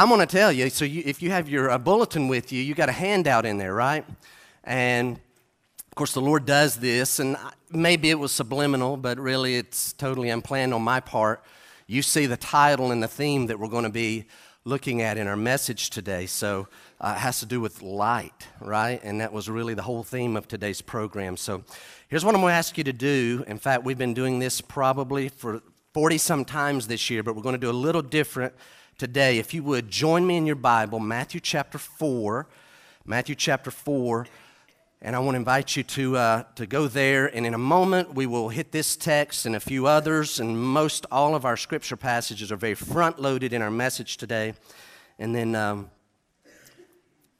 I'm going to tell you. So, you, if you have your uh, bulletin with you, you got a handout in there, right? And of course, the Lord does this, and maybe it was subliminal, but really it's totally unplanned on my part. You see the title and the theme that we're going to be looking at in our message today. So uh, it has to do with light, right? And that was really the whole theme of today's program. So here's what I'm going to ask you to do. In fact, we've been doing this probably for 40 some times this year, but we're going to do a little different today. If you would, join me in your Bible, Matthew chapter 4. Matthew chapter 4. And I want to invite you to, uh, to go there. And in a moment, we will hit this text and a few others. And most all of our scripture passages are very front loaded in our message today. And then um,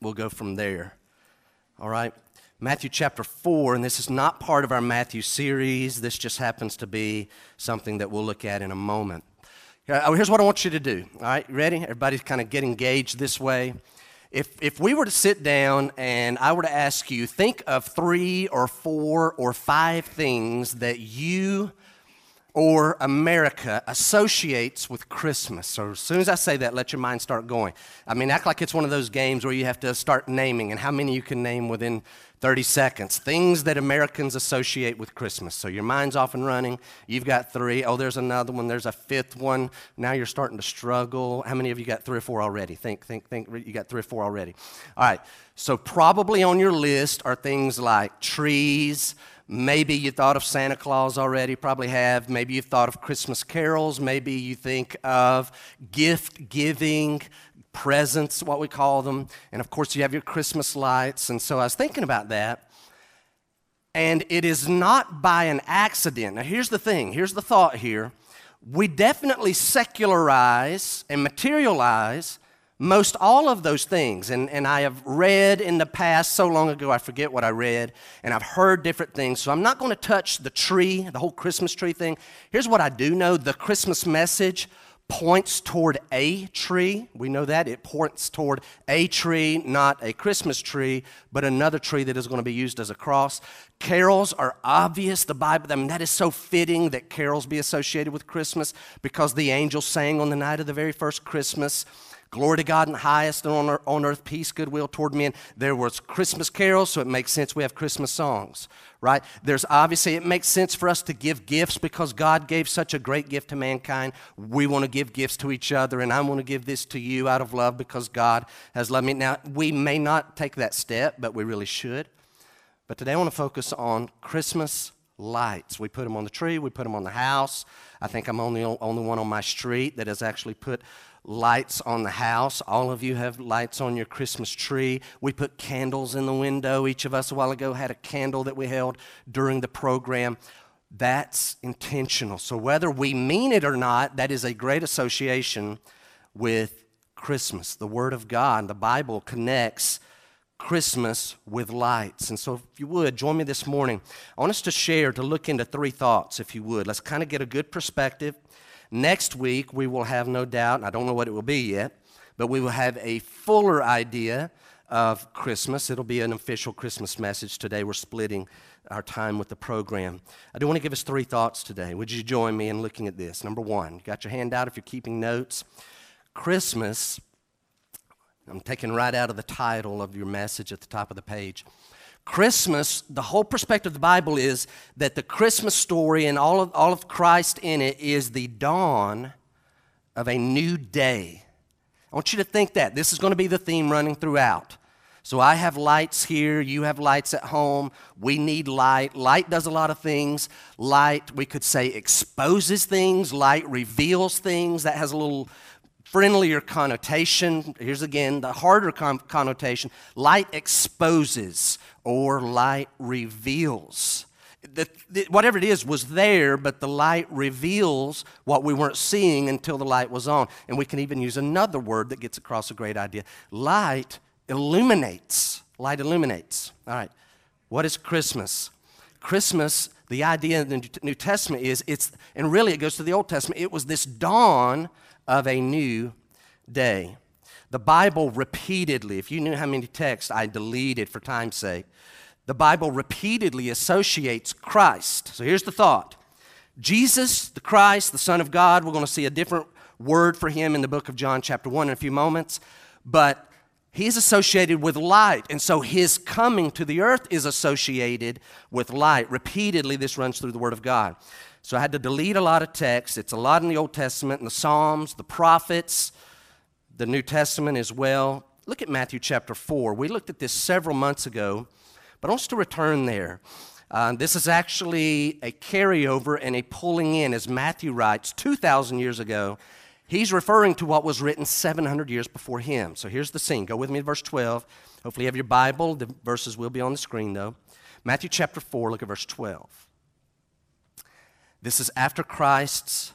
we'll go from there. All right? Matthew chapter 4, and this is not part of our Matthew series. This just happens to be something that we'll look at in a moment. Uh, here's what I want you to do. All right, ready? Everybody's kind of get engaged this way. If, if we were to sit down and I were to ask you, think of three or four or five things that you or America associates with Christmas. So as soon as I say that, let your mind start going. I mean, act like it's one of those games where you have to start naming and how many you can name within 30 seconds. Things that Americans associate with Christmas. So your mind's off and running. You've got three. Oh, there's another one. There's a fifth one. Now you're starting to struggle. How many of you got three or four already? Think, think, think. You got three or four already. All right. So probably on your list are things like trees. Maybe you thought of Santa Claus already, probably have. Maybe you've thought of Christmas carols. Maybe you think of gift giving, presents, what we call them. And of course, you have your Christmas lights. And so I was thinking about that. And it is not by an accident. Now, here's the thing here's the thought here. We definitely secularize and materialize most all of those things. And, and I have read in the past, so long ago, I forget what I read, and I've heard different things. So I'm not going to touch the tree, the whole Christmas tree thing. Here's what I do know the Christmas message points toward a tree. We know that. It points toward a tree, not a Christmas tree, but another tree that is going to be used as a cross. Carols are obvious. The Bible, I mean, that is so fitting that carols be associated with Christmas because the angels sang on the night of the very first Christmas. Glory to God in highest and on, on earth, peace, goodwill toward men. There was Christmas carols, so it makes sense we have Christmas songs, right? There's obviously, it makes sense for us to give gifts because God gave such a great gift to mankind. We want to give gifts to each other, and I want to give this to you out of love because God has loved me. Now, we may not take that step, but we really should. But today I want to focus on Christmas lights. We put them on the tree, we put them on the house. I think I'm only only one on my street that has actually put lights on the house. All of you have lights on your Christmas tree. We put candles in the window. Each of us a while ago had a candle that we held during the program. That's intentional. So, whether we mean it or not, that is a great association with Christmas. The Word of God, the Bible connects Christmas with lights. And so, if you would, join me this morning. I want us to share, to look into three thoughts, if you would. Let's kind of get a good perspective Next week, we will have no doubt, and I don't know what it will be yet, but we will have a fuller idea of Christmas. It'll be an official Christmas message today. We're splitting our time with the program. I do want to give us three thoughts today. Would you join me in looking at this? Number one, got your hand out if you're keeping notes. Christmas, I'm taking right out of the title of your message at the top of the page. Christmas, the whole perspective of the Bible is that the Christmas story and all of, all of Christ in it is the dawn of a new day. I want you to think that. This is going to be the theme running throughout. So I have lights here, you have lights at home. We need light. Light does a lot of things. Light, we could say, exposes things, light reveals things. That has a little friendlier connotation. Here's again the harder con- connotation light exposes or light reveals. The, the, whatever it is was there, but the light reveals what we weren't seeing until the light was on. And we can even use another word that gets across a great idea light illuminates. Light illuminates. All right. What is Christmas? Christmas, the idea in the New Testament is it's, and really it goes to the Old Testament, it was this dawn of a new day. The Bible repeatedly, if you knew how many texts I deleted for time's sake, the Bible repeatedly associates Christ. So here's the thought Jesus, the Christ, the Son of God, we're going to see a different word for him in the book of John, chapter 1, in a few moments. But he's associated with light. And so his coming to the earth is associated with light. Repeatedly, this runs through the Word of God. So I had to delete a lot of text. It's a lot in the Old Testament, in the Psalms, the prophets, the New Testament as well. Look at Matthew chapter 4. We looked at this several months ago, but I want us to return there. Uh, this is actually a carryover and a pulling in, as Matthew writes 2,000 years ago. He's referring to what was written 700 years before him. So here's the scene. Go with me to verse 12. Hopefully, you have your Bible. The verses will be on the screen, though. Matthew chapter 4, look at verse 12. This is after Christ's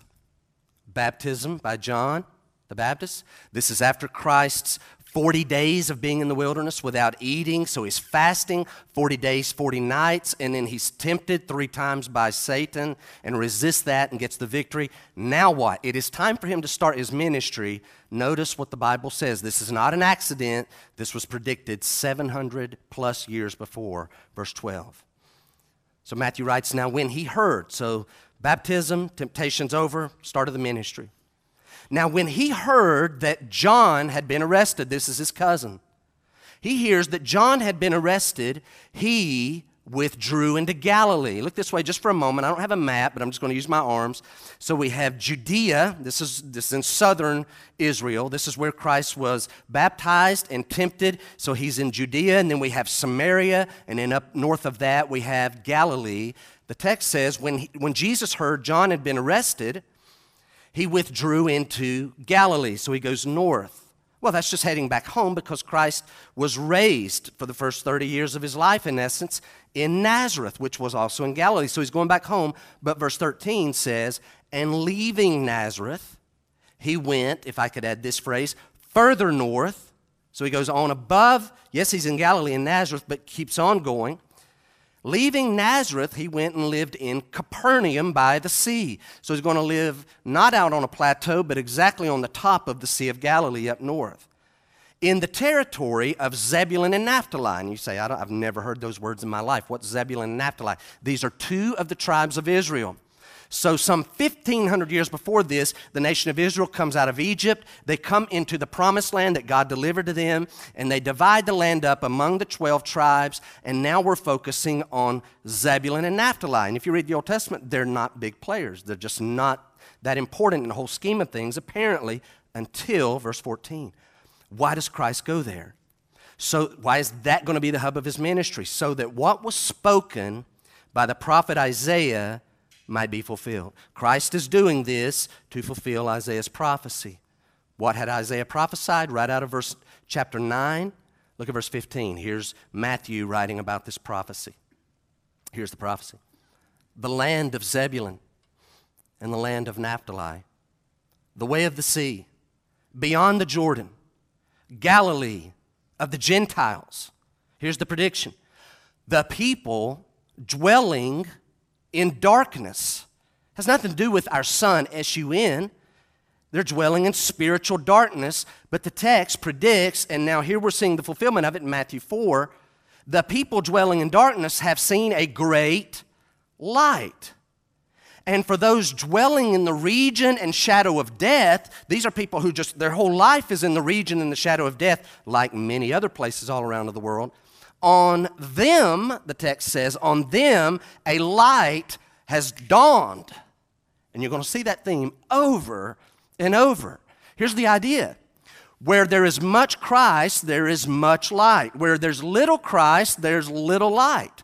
baptism by John the Baptist. This is after Christ's 40 days of being in the wilderness without eating. So he's fasting 40 days, 40 nights, and then he's tempted three times by Satan and resists that and gets the victory. Now what? It is time for him to start his ministry. Notice what the Bible says. This is not an accident. This was predicted 700 plus years before, verse 12. So Matthew writes, Now when he heard, so baptism, temptation's over, start of the ministry. Now, when he heard that John had been arrested, this is his cousin, he hears that John had been arrested, he withdrew into Galilee. Look this way just for a moment. I don't have a map, but I'm just going to use my arms. So we have Judea. This is, this is in southern Israel. This is where Christ was baptized and tempted. So he's in Judea. And then we have Samaria. And then up north of that, we have Galilee. The text says when, he, when Jesus heard John had been arrested, he withdrew into Galilee. So he goes north. Well, that's just heading back home because Christ was raised for the first 30 years of his life, in essence, in Nazareth, which was also in Galilee. So he's going back home. But verse 13 says, And leaving Nazareth, he went, if I could add this phrase, further north. So he goes on above. Yes, he's in Galilee in Nazareth, but keeps on going. Leaving Nazareth, he went and lived in Capernaum by the sea. So he's going to live not out on a plateau, but exactly on the top of the Sea of Galilee up north. In the territory of Zebulun and Naphtali. And you say, I have never heard those words in my life. What's Zebulun and Naphtali? These are two of the tribes of Israel. So, some 1500 years before this, the nation of Israel comes out of Egypt. They come into the promised land that God delivered to them, and they divide the land up among the 12 tribes. And now we're focusing on Zebulun and Naphtali. And if you read the Old Testament, they're not big players. They're just not that important in the whole scheme of things, apparently, until verse 14. Why does Christ go there? So, why is that going to be the hub of his ministry? So that what was spoken by the prophet Isaiah might be fulfilled. Christ is doing this to fulfill Isaiah's prophecy. What had Isaiah prophesied? Right out of verse chapter 9. Look at verse 15. Here's Matthew writing about this prophecy. Here's the prophecy The land of Zebulun and the land of Naphtali, the way of the sea, beyond the Jordan, Galilee of the Gentiles. Here's the prediction the people dwelling in darkness. It has nothing to do with our sun, S U N. They're dwelling in spiritual darkness, but the text predicts, and now here we're seeing the fulfillment of it in Matthew 4 the people dwelling in darkness have seen a great light. And for those dwelling in the region and shadow of death, these are people who just, their whole life is in the region and the shadow of death, like many other places all around the world. On them, the text says, on them a light has dawned. And you're going to see that theme over and over. Here's the idea where there is much Christ, there is much light. Where there's little Christ, there's little light.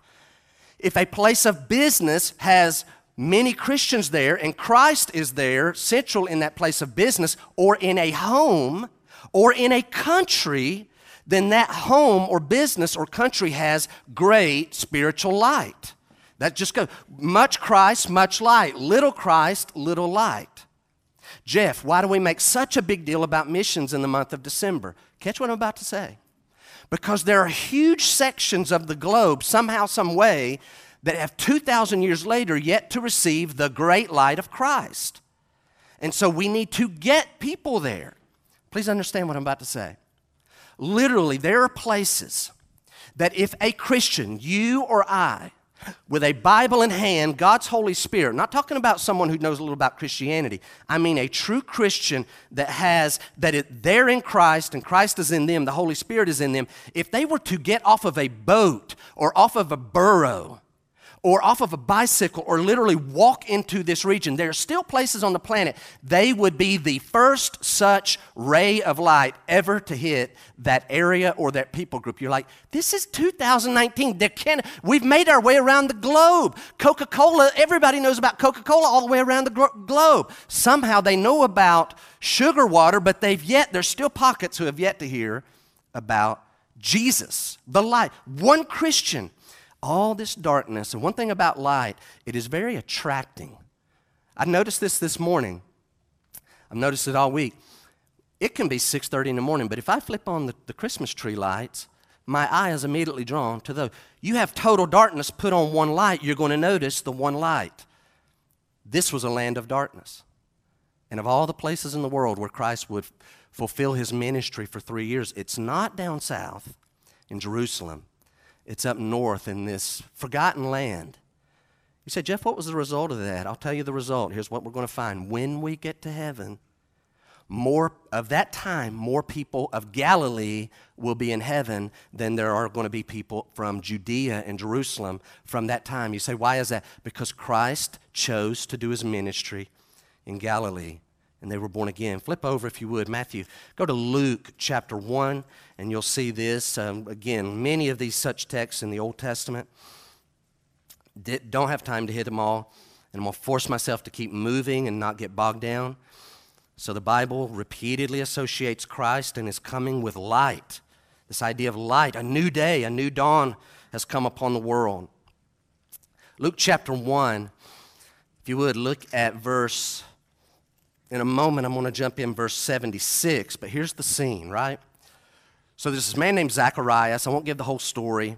If a place of business has many Christians there and Christ is there, central in that place of business, or in a home, or in a country, then that home or business or country has great spiritual light. That just goes much Christ, much light. Little Christ, little light. Jeff, why do we make such a big deal about missions in the month of December? Catch what I'm about to say. Because there are huge sections of the globe, somehow, some way, that have 2,000 years later yet to receive the great light of Christ. And so we need to get people there. Please understand what I'm about to say. Literally, there are places that if a Christian, you or I, with a Bible in hand, God's Holy Spirit, not talking about someone who knows a little about Christianity. I mean a true Christian that has, that it, they're in Christ and Christ is in them, the Holy Spirit is in them. If they were to get off of a boat or off of a burro or off of a bicycle or literally walk into this region, there are still places on the planet they would be the first such ray of light ever to hit that area or that people group. You're like, this is 2019. There can, we've made our way around the globe. Coca Cola, everybody knows about Coca Cola all the way around the globe. Somehow they know about sugar water, but they've yet, there's still pockets who have yet to hear about Jesus, the light. One Christian all this darkness. And one thing about light, it is very attracting. I noticed this this morning. I've noticed it all week. It can be 6:30 in the morning, but if I flip on the, the Christmas tree lights, my eye is immediately drawn to those. You have total darkness, put on one light, you're going to notice the one light. This was a land of darkness. And of all the places in the world where Christ would fulfill his ministry for three years, it's not down south in Jerusalem. It's up north in this forgotten land. You say, Jeff, what was the result of that? I'll tell you the result. Here's what we're going to find. When we get to heaven, more of that time, more people of Galilee will be in heaven than there are going to be people from Judea and Jerusalem from that time. You say, why is that? Because Christ chose to do his ministry in Galilee and they were born again. Flip over, if you would, Matthew. Go to Luke chapter 1, and you'll see this. Um, again, many of these such texts in the Old Testament. Don't have time to hit them all, and I'm going to force myself to keep moving and not get bogged down. So the Bible repeatedly associates Christ and his coming with light. This idea of light, a new day, a new dawn has come upon the world. Luke chapter 1, if you would, look at verse in a moment, I'm going to jump in verse 76, but here's the scene, right? So there's this man named Zacharias. I won't give the whole story,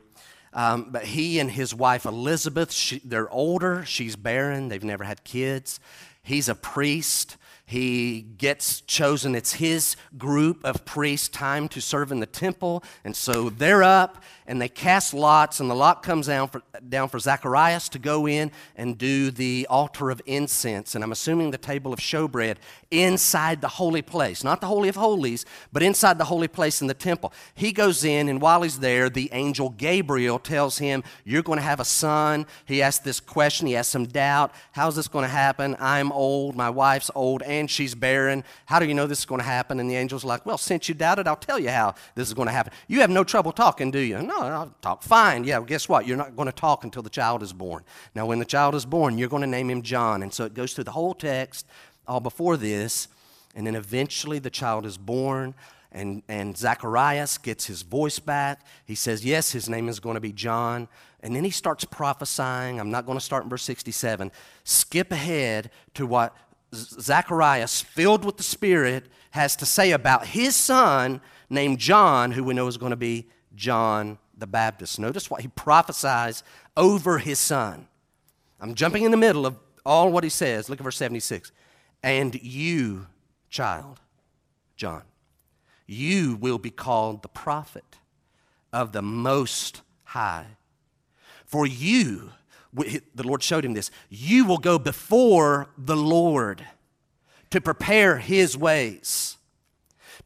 um, but he and his wife Elizabeth, she, they're older. She's barren. They've never had kids. He's a priest. He gets chosen. It's his group of priests' time to serve in the temple. And so they're up and they cast lots, and the lot comes down for, down for Zacharias to go in and do the altar of incense. And I'm assuming the table of showbread inside the holy place, not the Holy of Holies, but inside the holy place in the temple. He goes in, and while he's there, the angel Gabriel tells him, You're going to have a son. He asks this question, he has some doubt. How's this going to happen? I'm old, my wife's old, and she's barren. How do you know this is going to happen? And the angel's like, Well, since you doubted, I'll tell you how this is going to happen. You have no trouble talking, do you? No, I'll talk. Fine. Yeah, well, guess what? You're not going to talk until the child is born. Now, when the child is born, you're going to name him John. And so it goes through the whole text all before this. And then eventually the child is born. And, and Zacharias gets his voice back. He says, Yes, his name is going to be John. And then he starts prophesying. I'm not going to start in verse 67. Skip ahead to what Zacharias, filled with the Spirit, has to say about his son named John, who we know is going to be John the Baptist. Notice what he prophesies over his son. I'm jumping in the middle of all what he says. Look at verse 76. And you, child, John, you will be called the prophet of the Most High. For you, the Lord showed him this, you will go before the Lord to prepare his ways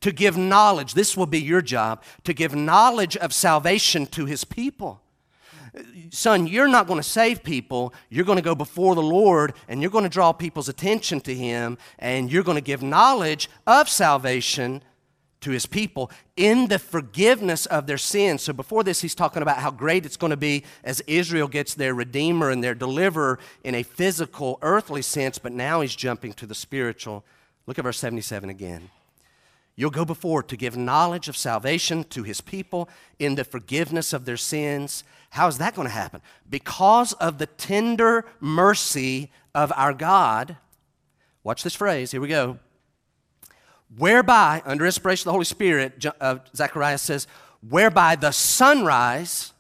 to give knowledge. This will be your job to give knowledge of salvation to his people. Son, you're not going to save people. You're going to go before the Lord and you're going to draw people's attention to him and you're going to give knowledge of salvation to his people in the forgiveness of their sins. So before this, he's talking about how great it's going to be as Israel gets their Redeemer and their Deliverer in a physical, earthly sense, but now he's jumping to the spiritual. Look at verse 77 again. You'll go before to give knowledge of salvation to his people in the forgiveness of their sins. How is that going to happen? Because of the tender mercy of our God. Watch this phrase. Here we go. Whereby, under inspiration of the Holy Spirit, uh, Zechariah says, whereby the sunrise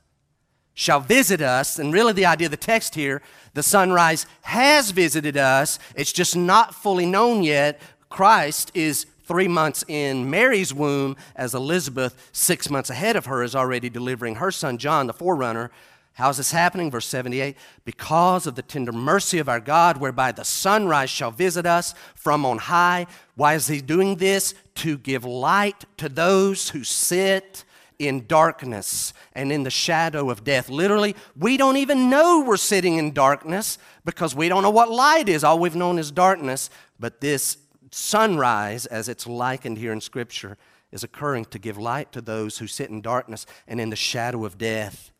shall visit us. And really, the idea of the text here, the sunrise has visited us. It's just not fully known yet. Christ is three months in Mary's womb, as Elizabeth, six months ahead of her, is already delivering her son John, the forerunner, How is this happening? Verse 78 Because of the tender mercy of our God, whereby the sunrise shall visit us from on high. Why is he doing this? To give light to those who sit in darkness and in the shadow of death. Literally, we don't even know we're sitting in darkness because we don't know what light is. All we've known is darkness. But this sunrise, as it's likened here in Scripture, is occurring to give light to those who sit in darkness and in the shadow of death.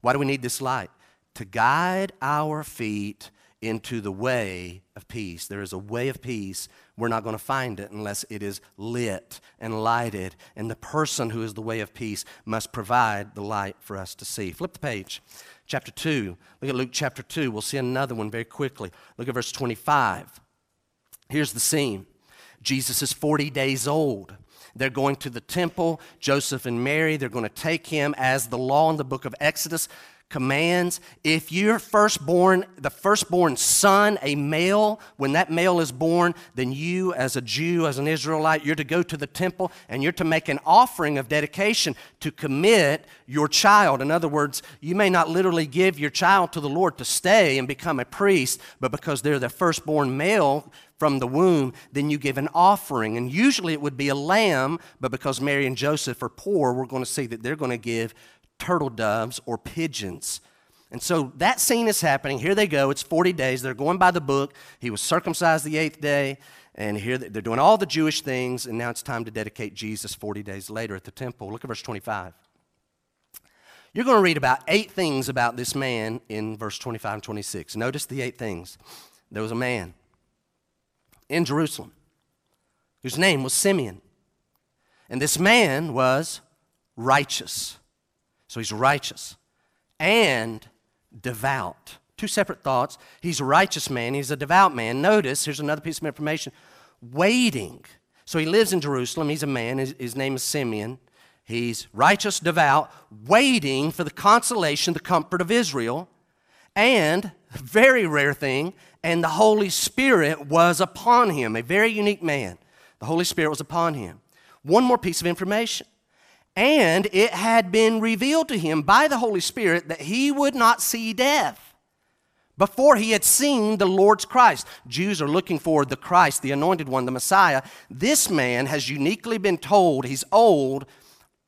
Why do we need this light? To guide our feet into the way of peace. There is a way of peace. We're not going to find it unless it is lit and lighted. And the person who is the way of peace must provide the light for us to see. Flip the page. Chapter 2. Look at Luke chapter 2. We'll see another one very quickly. Look at verse 25. Here's the scene Jesus is 40 days old. They're going to the temple. Joseph and Mary, they're going to take him as the law in the book of Exodus commands. If you're firstborn, the firstborn son, a male, when that male is born, then you, as a Jew, as an Israelite, you're to go to the temple and you're to make an offering of dedication to commit your child. In other words, you may not literally give your child to the Lord to stay and become a priest, but because they're the firstborn male, from the womb, then you give an offering. And usually it would be a lamb, but because Mary and Joseph are poor, we're going to see that they're going to give turtle doves or pigeons. And so that scene is happening. Here they go. It's 40 days. They're going by the book. He was circumcised the eighth day. And here they're doing all the Jewish things. And now it's time to dedicate Jesus 40 days later at the temple. Look at verse 25. You're going to read about eight things about this man in verse 25 and 26. Notice the eight things. There was a man in Jerusalem whose name was Simeon. And this man was righteous. So he's righteous and devout. Two separate thoughts. He's a righteous man, he's a devout man. Notice, here's another piece of information waiting. So he lives in Jerusalem. He's a man. His, his, name is Simeon. He's righteous, devout, waiting for the consolation, the comfort of Israel. And, very rare thing, and the Holy Spirit was upon him. A very unique man. The Holy Spirit was upon him. One more piece of information. And it had been revealed to him by the Holy Spirit that he would not see death before he had seen the Lord's Christ. Jews are looking for the Christ, the anointed one, the Messiah. This man has uniquely been told he's old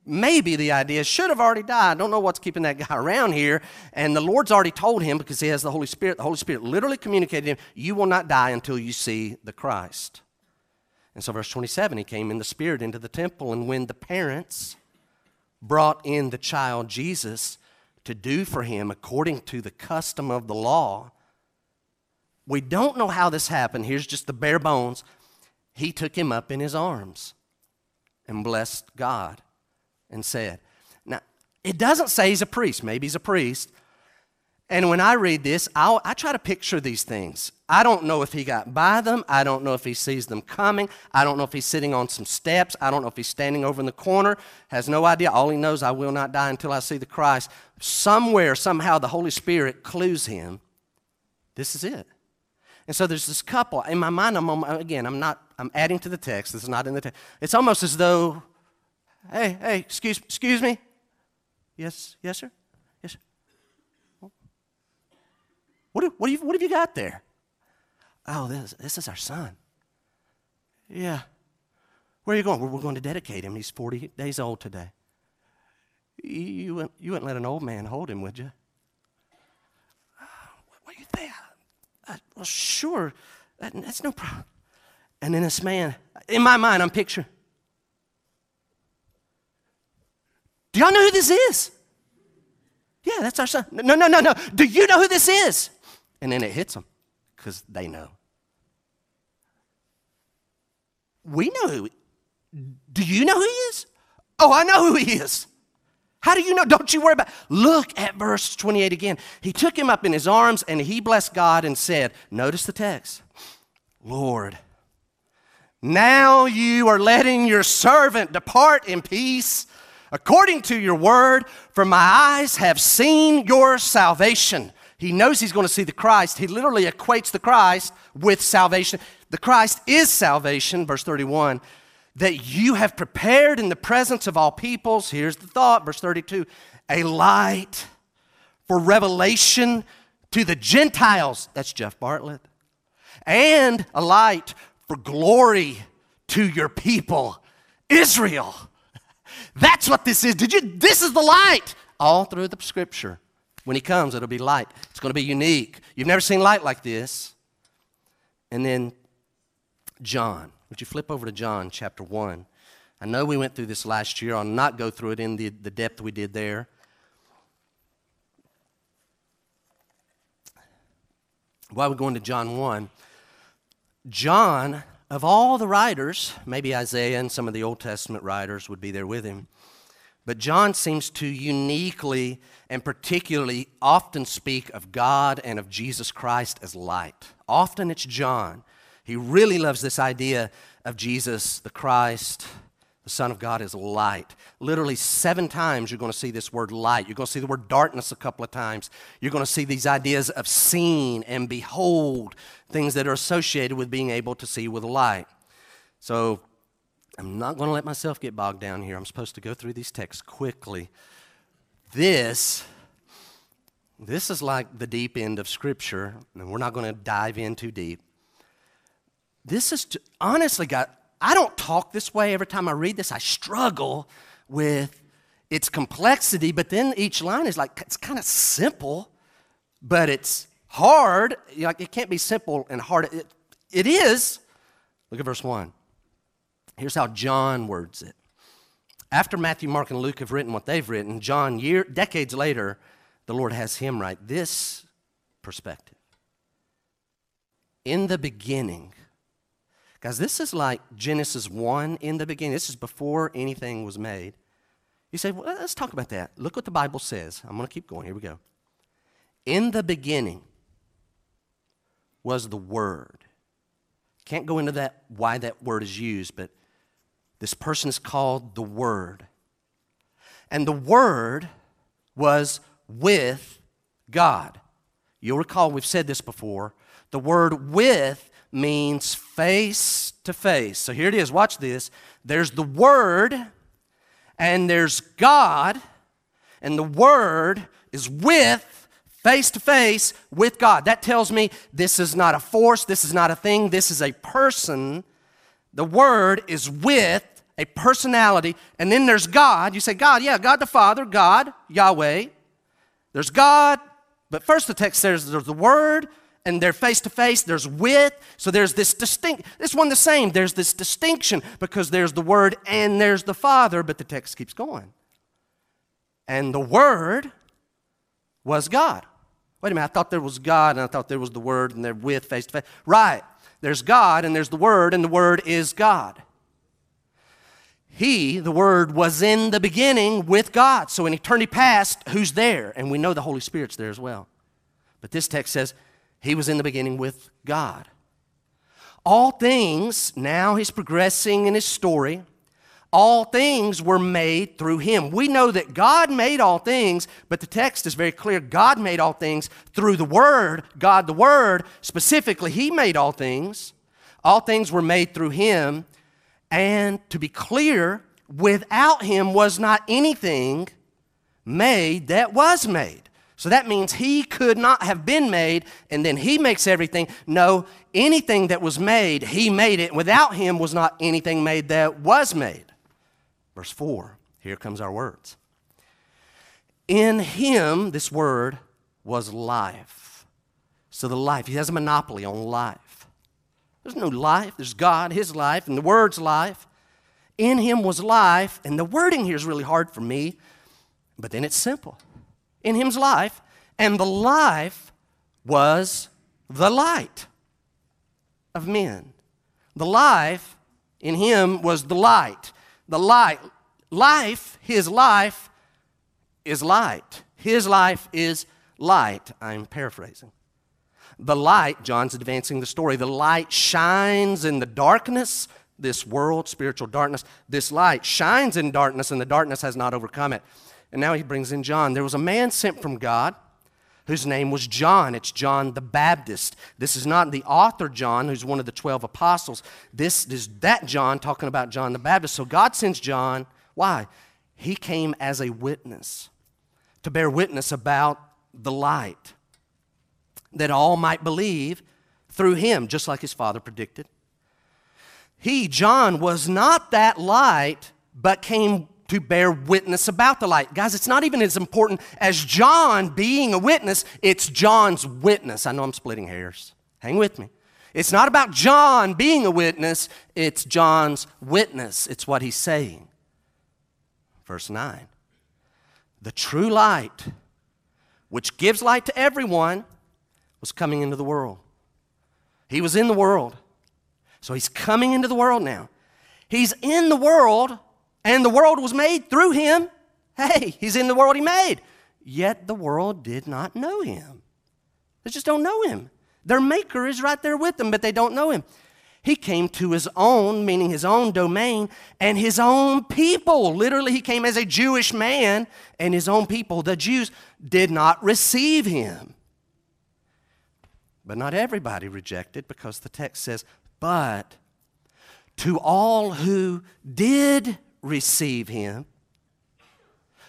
maybe the idea should have already died. I don't know what's keeping that guy around here. And the Lord's already told him because he has the Holy Spirit. The Holy Spirit literally communicated to him, You will not die until you see the Christ. And so, verse 27, he came in the Spirit into the temple. And when the parents brought in the child Jesus to do for him according to the custom of the law, we don't know how this happened. Here's just the bare bones. He took him up in his arms and blessed God and said. Now, it doesn't say he's a priest. Maybe he's a priest. And when I read this, I'll, i try to picture these things. I don't know if he got by them. I don't know if he sees them coming. I don't know if he's sitting on some steps. I don't know if he's standing over in the corner. Has no idea. All he knows, I will not die until I see the Christ. Somewhere, somehow, the Holy Spirit clues him. This is it. And so there's this couple. In my mind, I'm again, I'm not. I'm adding to the text. This is not in the text. It's almost as though Hey, hey, excuse, excuse me. Yes, yes, sir. Yes. Sir. What, what, have, what have you got there? Oh, this, this is our son. Yeah. Where are you going? We're going to dedicate him. He's 40 days old today. You, you, wouldn't, you wouldn't let an old man hold him, would you? what do you think? Well, sure. That, that's no problem. And then this man, in my mind, I'm picturing Do y'all know who this is? Yeah, that's our son. No, no, no, no. Do you know who this is? And then it hits them because they know. We know who. Do you know who he is? Oh, I know who he is. How do you know? Don't you worry about. Look at verse 28 again. He took him up in his arms and he blessed God and said, Notice the text, Lord, now you are letting your servant depart in peace according to your word, for my eyes have seen your salvation. He knows he's going to see the Christ. He literally equates the Christ with salvation. The Christ is salvation, verse 31, that you have prepared in the presence of all peoples. Here's the thought, verse 32 a light for revelation to the Gentiles. That's Jeff Bartlett. And a light for glory to your people, Israel. That's what this is. Did you? This is the light all through the scripture. When he comes, it'll be light. It's going to be unique. You've never seen light like this. And then John. Would you flip over to John chapter 1? I know we went through this last year. I'll not go through it in the, the depth we did there. While we're going to John 1, John, of all the writers, maybe Isaiah and some of the Old Testament writers would be there with him, but John seems to uniquely and particularly often speak of God and of Jesus Christ as light. Often it's John. He really loves this idea of Jesus, the Christ, the Son of God, as light. Literally, seven times you're going to see this word light. You're going to see the word darkness a couple of times. You're going to see these ideas of seeing and behold, things that are associated with being able to see with light. So, I'm not going to let myself get bogged down here. I'm supposed to go through these texts quickly. This this is like the deep end of scripture, and we're not going to dive in too deep. This is honestly God, I don't talk this way every time I read this. I struggle with its complexity, but then each line is like it's kind of simple, but it's hard. Like it can't be simple and hard. It, it is. Look at verse 1. Here's how John words it. After Matthew, Mark, and Luke have written what they've written, John, year, decades later, the Lord has him write this perspective. In the beginning, guys, this is like Genesis 1 in the beginning. This is before anything was made. You say, well, let's talk about that. Look what the Bible says. I'm going to keep going. Here we go. In the beginning was the Word. Can't go into that, why that word is used, but this person is called the Word. And the Word was with God. You'll recall we've said this before. The word with means face to face. So here it is. Watch this. There's the Word, and there's God, and the Word is with face to face with God. That tells me this is not a force, this is not a thing, this is a person the Word is with a personality, and then there's God. You say, God, yeah, God the Father, God, Yahweh. There's God, but first the text says there's the Word, and they're face to face, there's with. So there's this distinct, this one the same. There's this distinction because there's the Word and there's the Father, but the text keeps going. And the Word was God. Wait a minute, I thought there was God and I thought there was the Word and they're with face to face. Right. There's God and there's the Word, and the Word is God. He, the Word, was in the beginning with God. So in eternity past, who's there? And we know the Holy Spirit's there as well. But this text says, He was in the beginning with God. All things, now he's progressing in his story all things were made through him. We know that God made all things, but the text is very clear. God made all things through the Word. God, the Word, specifically, He made all things. All things were made through Him. And to be clear, without Him was not anything made that was made. So that means He could not have been made, and then He makes everything. No, anything that was made, He made it. Without Him was not anything made that was made. Verse 4, here comes our words. In him, this word was life. So the life, he has a monopoly on life. There's no life, there's God, his life, and the word's life. In him was life, and the wording here is really hard for me, but then it's simple. In him's life, and the life was the light of men. The life in him was the light the light. Life, his life, is light. His life is light. I'm paraphrasing. The light, John's advancing the story, the light shines in the darkness, this world, spiritual darkness. This light shines in darkness, and the darkness has not overcome it. And now he brings in John. There was a man sent from God whose name was John. It's John the Baptist. This is not the author John, who's one of the 12 apostles. This is that John talking about John the Baptist. So God sends John. Why? He came as a witness to bear witness about the light, that all might believe through him, just like his father predicted. He, John, was not that light, but came to bear witness about the light. Guys, it's not even as important as John being a witness, it's John's witness. I know I'm splitting hairs. Hang with me. It's not about John being a witness, it's John's witness. It's what he's saying. Verse 9 The true light, which gives light to everyone, was coming into the world. He was in the world. So he's coming into the world now. He's in the world, and the world was made through him. Hey, he's in the world he made. Yet the world did not know him. They just don't know him. Their maker is right there with them, but they don't know him. He came to his own, meaning his own domain, and his own people. Literally, he came as a Jewish man, and his own people, the Jews, did not receive him. But not everybody rejected because the text says, but to all who did receive him,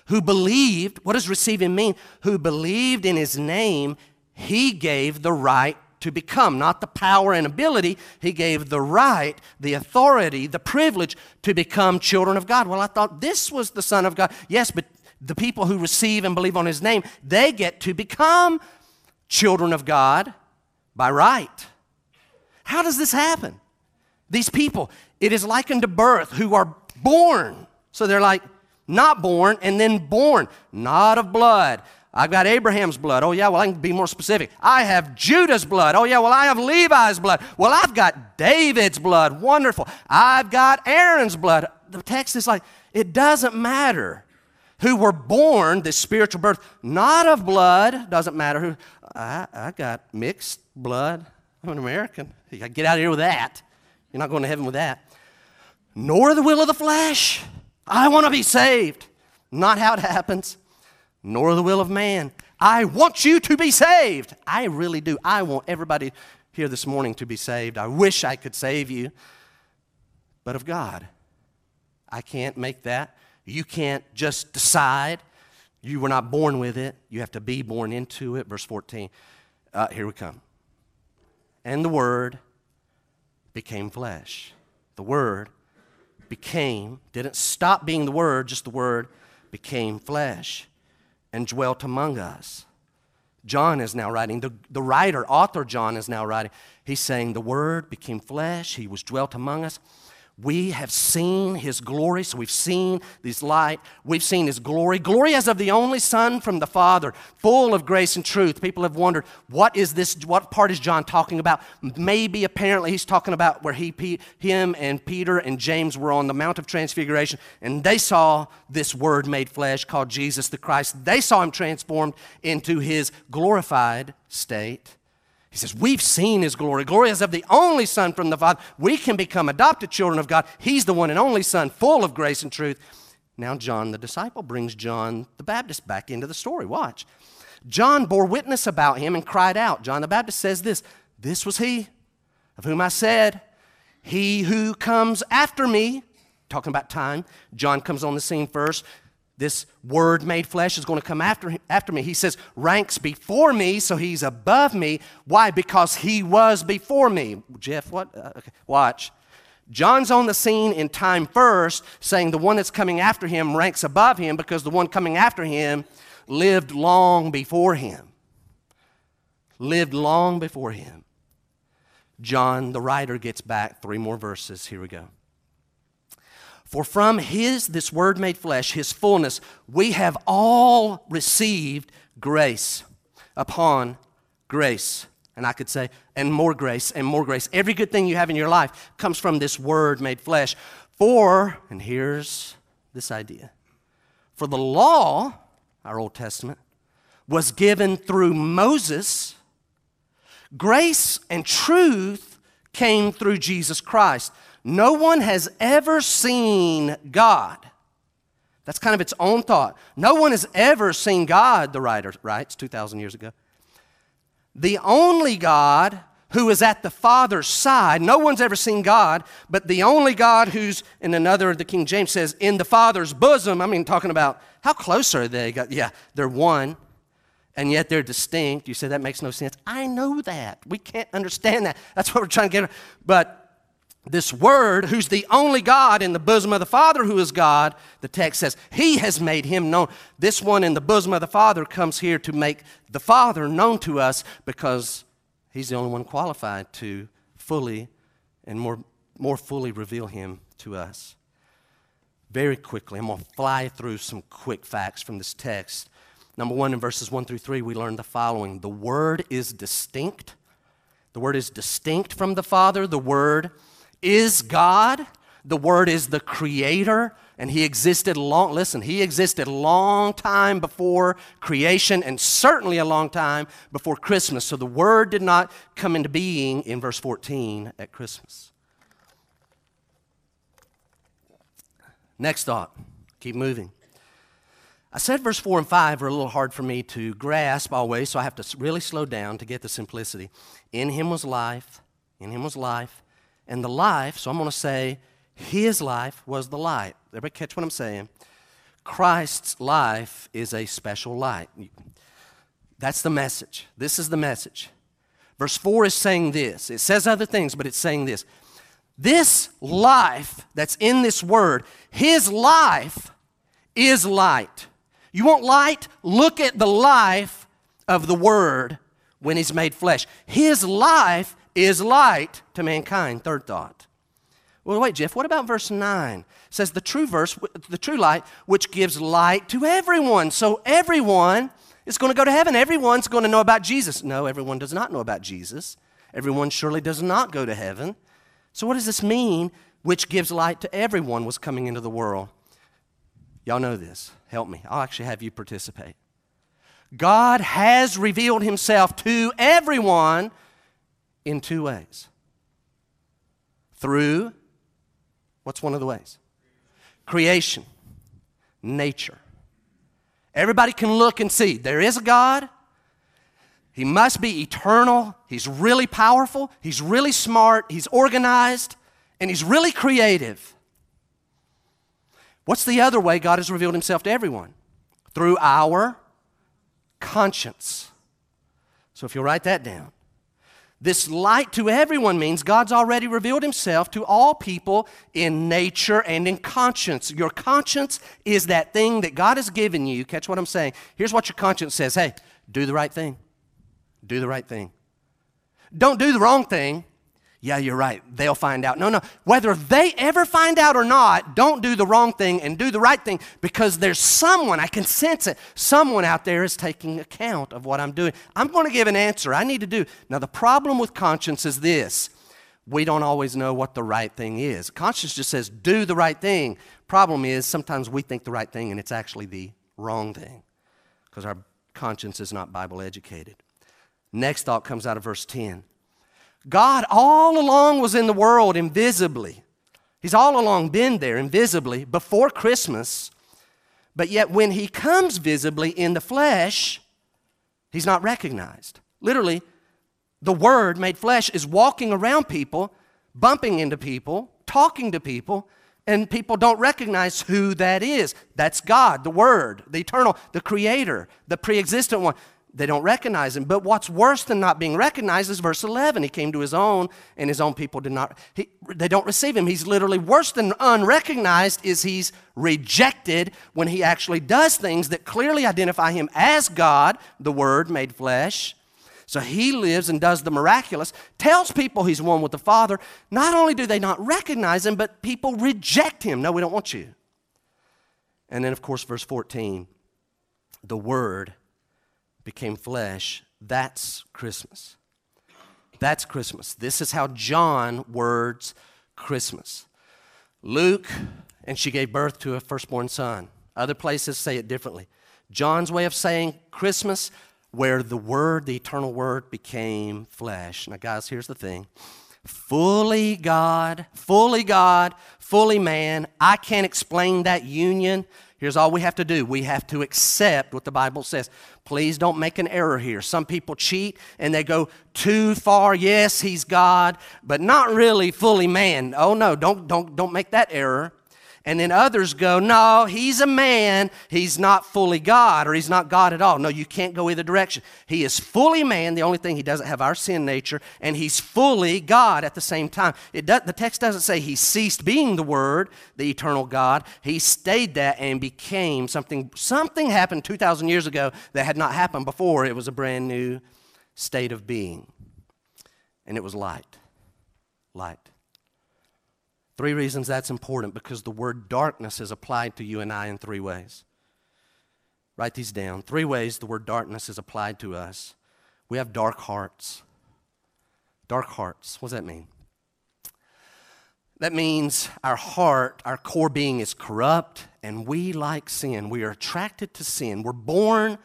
who believed, what does receiving mean? Who believed in his name, he gave the right to become, not the power and ability. He gave the right, the authority, the privilege to become children of God. Well, I thought this was the Son of God. Yes, but the people who receive and believe on his name, they get to become children of God by right. How does this happen? These people, it is likened to birth, who are born. So they're like not born and then born, not of blood. I've got Abraham's blood. Oh, yeah, well, I can be more specific. I have Judah's blood. Oh, yeah, well, I have Levi's blood. Well, I've got David's blood. Wonderful. I've got Aaron's blood. The text is like, it doesn't matter who were born, this spiritual birth, not of blood, doesn't matter who. I, I got mixed blood. I'm an American. You got to get out of here with that. You're not going to heaven with that. Nor the will of the flesh. I want to be saved. Not how it happens. Nor the will of man. I want you to be saved. I really do. I want everybody here this morning to be saved. I wish I could save you. But of God, I can't make that. You can't just decide. You were not born with it. You have to be born into it. Verse 14. Uh, here we come and the Word became flesh. The Word became, didn't stop being the Word, just the Word became flesh and dwelt among us. John is now writing, the, the writer, author John is now writing. He's saying, The Word became flesh, He was dwelt among us we have seen his glory. So we've seen this light. We've seen his glory. Glory as of the only Son from the Father, full of grace and truth. People have wondered, what is this? What part is John talking about? Maybe, apparently, he's talking about where he, him and Peter and James were on the Mount of Transfiguration, and they saw this Word made flesh called Jesus the Christ. They saw him transformed into his glorified state. He says, We've seen his glory. Glory is of the only Son from the Father. We can become adopted children of God. He's the one and only Son, full of grace and truth. Now, John the disciple brings John the Baptist back into the story. Watch. John bore witness about him and cried out. John the Baptist says this This was he of whom I said, He who comes after me, talking about time, John comes on the scene first this word made flesh is going to come after, after me. He says, ranks before me, so he's above me. Why? Because he was before me. Jeff, what? Uh, okay. Watch. John's on the scene in time first, saying the one that's coming after him ranks above him because the one coming after him lived long before him. Lived long before him. John, the writer, gets back three more verses. Here we go. For from his, this word made flesh, his fullness, we have all received grace upon grace. And I could say, and more grace, and more grace. Every good thing you have in your life comes from this word made flesh. For, and here's this idea for the law, our Old Testament, was given through Moses, grace and truth came through Jesus Christ. No one has ever seen God. That's kind of its own thought. No one has ever seen God, the writer writes 2,000 years ago. The only God who is at the Father's side, no one's ever seen God, but the only God who's, in another, the King James says, in the Father's bosom. I mean, talking about how close are they? Yeah, they're one. and yet they're distinct. You say that makes no sense. I know that. We can't understand that. That's what we're trying to get. But this Word, who's the only God in the bosom of the Father, who is God, the text says, He has made Him known. This one in the bosom of the Father comes here to make the Father known to us because He's the only one qualified to fully and more, more fully reveal Him to us. Very quickly, I'm going to fly through some quick facts from this text. Number one, in verses one through three, we learn the following The Word is distinct. The Word is distinct from the Father. The Word is God. The Word is the Creator, and He existed long, listen, He existed a long time before creation and certainly a long time before Christmas. So the Word did not come into being in verse 14 at Christmas. Next thought. Keep moving. I said verse 4 and 5 are a little hard for me to grasp always, so I have to really slow down to get the simplicity. In him was life, in him was life, and the life, so I'm going to say, his life was the light. Everybody catch what I'm saying? Christ's life is a special light. That's the message. This is the message. Verse 4 is saying this. It says other things, but it's saying this. This life that's in this word, his life is light. You want light? Look at the life of the word when he's made flesh. His life is light to mankind. Third thought. Well, wait, Jeff, what about verse 9? It says the true verse, the true light, which gives light to everyone. So everyone is going to go to heaven. Everyone's going to know about Jesus. No, everyone does not know about Jesus. Everyone surely does not go to heaven. So, what does this mean? Which gives light to everyone was coming into the world. Y'all know this. Help me. I'll actually have you participate. God has revealed himself to everyone in two ways. Through, what's one of the ways? Creation, nature. Everybody can look and see there is a God. He must be eternal. He's really powerful. He's really smart. He's organized. And he's really creative. What's the other way God has revealed himself to everyone? Through our conscience. So if you'll write that down. This light to everyone means God's already revealed himself to all people in nature and in conscience. Your conscience is that thing that God has given you. Catch what I'm saying. Here's what your conscience says hey, do the right thing. Do the right thing. Don't do the wrong thing. Yeah, you're right. They'll find out. No, no. Whether they ever find out or not, don't do the wrong thing and do the right thing because there's someone, I can sense it, someone out there is taking account of what I'm doing. I'm going to give an answer. I need to do. Now, the problem with conscience is this we don't always know what the right thing is. Conscience just says, do the right thing. Problem is, sometimes we think the right thing and it's actually the wrong thing because our conscience is not Bible educated. Next thought comes out of verse 10. God all along was in the world invisibly. He's all along been there invisibly before Christmas. But yet, when he comes visibly in the flesh, he's not recognized. Literally, the Word made flesh is walking around people, bumping into people, talking to people, and people don't recognize who that is. That's God, the Word, the eternal, the Creator, the pre existent one. They don't recognize him. But what's worse than not being recognized is verse 11. He came to his own, and his own people did not, he, they don't receive him. He's literally worse than unrecognized is he's rejected when he actually does things that clearly identify him as God, the Word made flesh. So he lives and does the miraculous, tells people he's one with the Father. Not only do they not recognize him, but people reject him. No, we don't want you. And then, of course, verse 14 the Word became flesh, that's Christmas. That's Christmas. This is how John words Christmas. Luke, and she gave birth to a firstborn son. Other places say it differently. John's way of saying Christmas, where the Word, the eternal Word, became flesh. Now, guys, here's the thing fully God, fully God, fully man. I can't explain that union. Here's all we have to do we have to accept what the Bible says. Please don't make an error here. Some people cheat and they go too far. Yes, he's God, but not really fully man. Oh no, don't, don't, don't make that error. And then others go, no, he's a man. He's not fully God, or he's not God at all. No, you can't go either direction. He is fully man. The only thing he doesn't have our sin nature, and he's fully God at the same time. It does, the text doesn't say he ceased being the Word, the eternal God. He stayed that and became something. Something happened 2,000 years ago that had not happened before. It was a brand new state of being. And it was light. Light. Three reasons that's important because the word darkness is applied to you and I in three ways. Write these down. Three ways the word darkness is applied to us. We have dark hearts. Dark hearts. What does that mean? That means our heart, our core being is corrupt, and we like sin. We are attracted to sin. We're born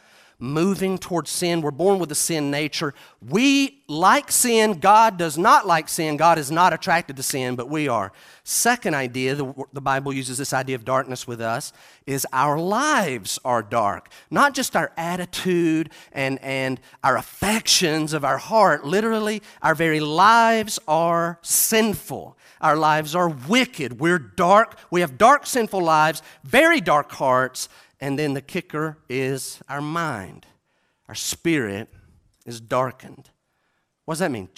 moving towards sin. We're born with a sin nature. We like sin. God does not like sin. God is not attracted to sin, but we are. Second idea, the, the, Bible uses this idea of darkness with us, is our lives are dark. Not just our attitude and, and our affections of our heart. Literally, our very lives are sinful. Our lives are wicked. We're dark. We have dark, sinful lives, very dark hearts and then the kicker is our mind. Our spirit is darkened. What does that mean?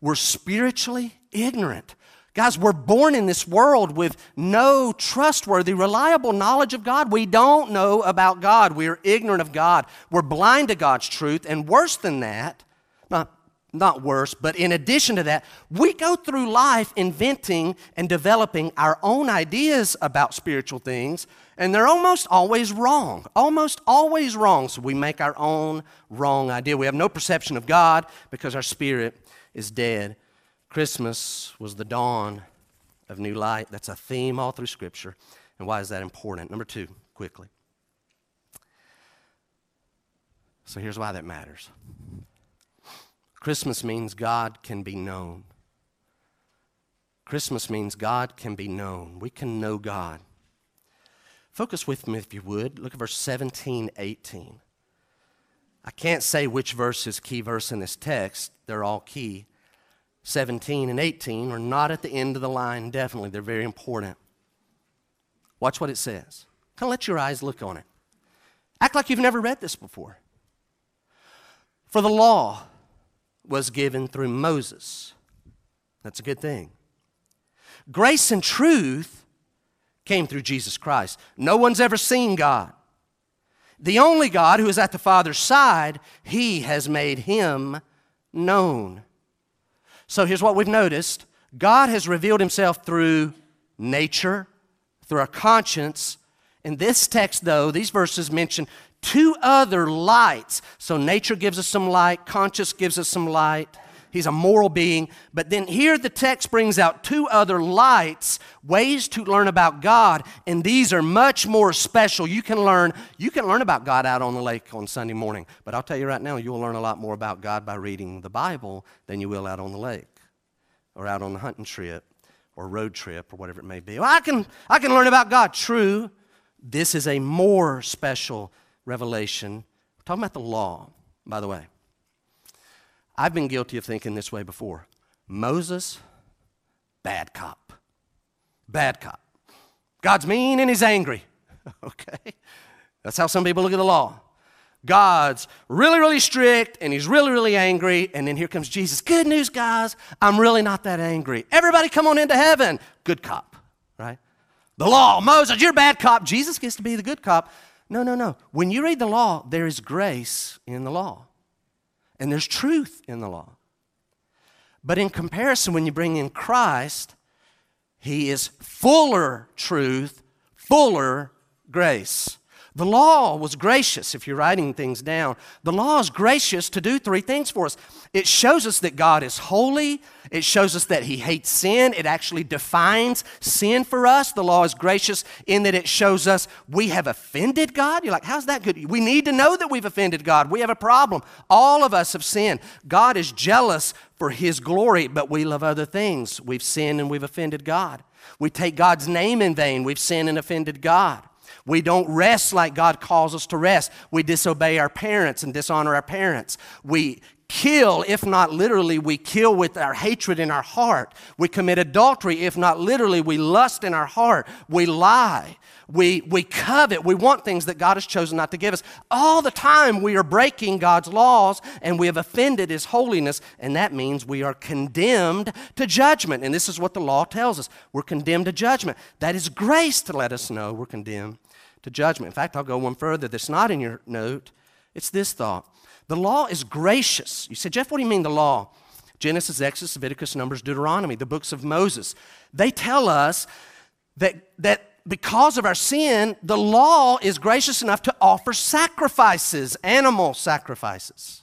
We're spiritually ignorant. Guys, we're born in this world with no trustworthy, reliable knowledge of God. We don't know about God. We are ignorant of God. We're blind to God's truth. And worse than that, not, not worse, but in addition to that, we go through life inventing and developing our own ideas about spiritual things and they're almost always wrong. Almost always wrong. So we make our own wrong idea. We have no perception of God because our spirit is dead. Christmas was the dawn of new light. That's a theme all through Scripture. And why is that important? Number two, quickly. So here's why that matters Christmas means God can be known. Christmas means God can be known. We can know God. Focus with me if you would. Look at verse 17, 18. I can't say which verse is key verse in this text, they're all key. 17 and 18 are not at the end of the line, definitely. They're very important. Watch what it says. Kind of let your eyes look on it. Act like you've never read this before. For the law was given through Moses. That's a good thing. Grace and truth came through Jesus Christ. No one's ever seen God. The only God who is at the Father's side, He has made Him known. So here's what we've noticed God has revealed Himself through nature, through our conscience. In this text, though, these verses mention two other lights. So nature gives us some light, conscience gives us some light. He's a moral being. But then here the text brings out two other lights, ways to learn about God, and these are much more special. You can learn, you can learn about God out on the lake on Sunday morning, but I'll tell you right now, you'll learn a lot more about God by reading the Bible than you will out on the lake or out on the hunting trip or road trip or whatever it may be. Well, I can I can learn about God. True. This is a more special revelation. Talking about the law, by the way. I've been guilty of thinking this way before. Moses, bad cop. Bad cop. God's mean and he's angry. okay? That's how some people look at the law. God's really, really strict and he's really, really angry. And then here comes Jesus. Good news, guys. I'm really not that angry. Everybody come on into heaven. Good cop, right? The law, Moses, you're bad cop. Jesus gets to be the good cop. No, no, no. When you read the law, there is grace in the law and there's truth in the law. But in comparison, when you bring in Christ, he is fuller truth, fuller grace. The law was gracious, if you're writing things down. The law is gracious to do three things for us. It shows us that God is holy, it shows us that He hates sin, it actually defines sin for us. The law is gracious in that it shows us we have offended God. You're like, how's that good? We need to know that we've offended God. We have a problem. All of us have sinned. God is jealous for His glory, but we love other things. We've sinned and we've offended God. We take God's name in vain, we've sinned and offended God. We don't rest like God calls us to rest. We disobey our parents and dishonor our parents. We kill, if not literally, we kill with our hatred in our heart. We commit adultery, if not literally, we lust in our heart. We lie. We, we covet. We want things that God has chosen not to give us. All the time, we are breaking God's laws and we have offended His holiness, and that means we are condemned to judgment. And this is what the law tells us we're condemned to judgment. That is grace to let us know we're condemned to judgment. In fact, I'll go one further that's not in your note. It's this thought the law is gracious. You say, Jeff, what do you mean the law? Genesis, Exodus, Leviticus, Numbers, Deuteronomy, the books of Moses. They tell us that, that because of our sin, the law is gracious enough to offer sacrifices, animal sacrifices,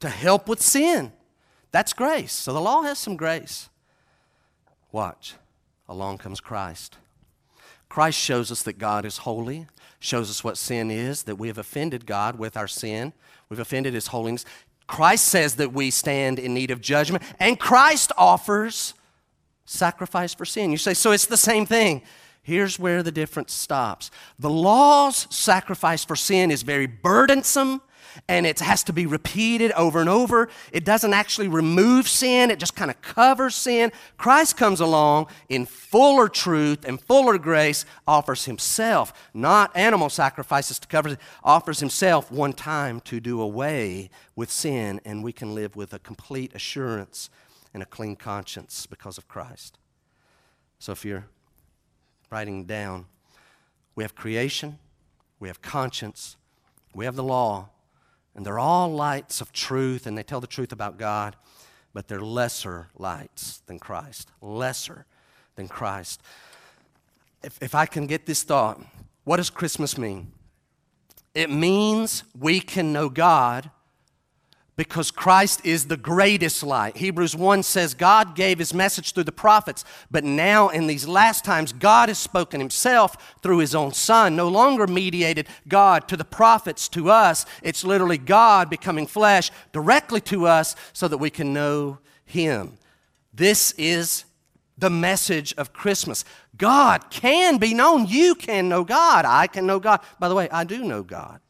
to help with sin. That's grace. So the law has some grace. Watch. Along comes Christ. Christ shows us that God is holy, shows us what sin is, that we have offended God with our sin, we've offended His holiness. Christ says that we stand in need of judgment, and Christ offers sacrifice for sin. You say, so it's the same thing. Here's where the difference stops. The law's sacrifice for sin is very burdensome and it has to be repeated over and over. It doesn't actually remove sin, it just kind of covers sin. Christ comes along in fuller truth and fuller grace, offers himself, not animal sacrifices to cover offers himself one time to do away with sin, and we can live with a complete assurance and a clean conscience because of Christ. So if you're writing down, we have creation, we have conscience, we have the law, and they're all lights of truth, and they tell the truth about God, but they're lesser lights than Christ. Lesser than Christ. If, if I can get this thought, what does Christmas mean? It means we can know God because Christ is the greatest light. Hebrews 1 says God gave his message through the prophets, but now in these last times, God has spoken himself through his own Son. No longer mediated God to the prophets, to us. It's literally God becoming flesh directly to us so that we can know him. This is the message of Christmas. God can be known. You can know God. I can know God. By the way, I do know God.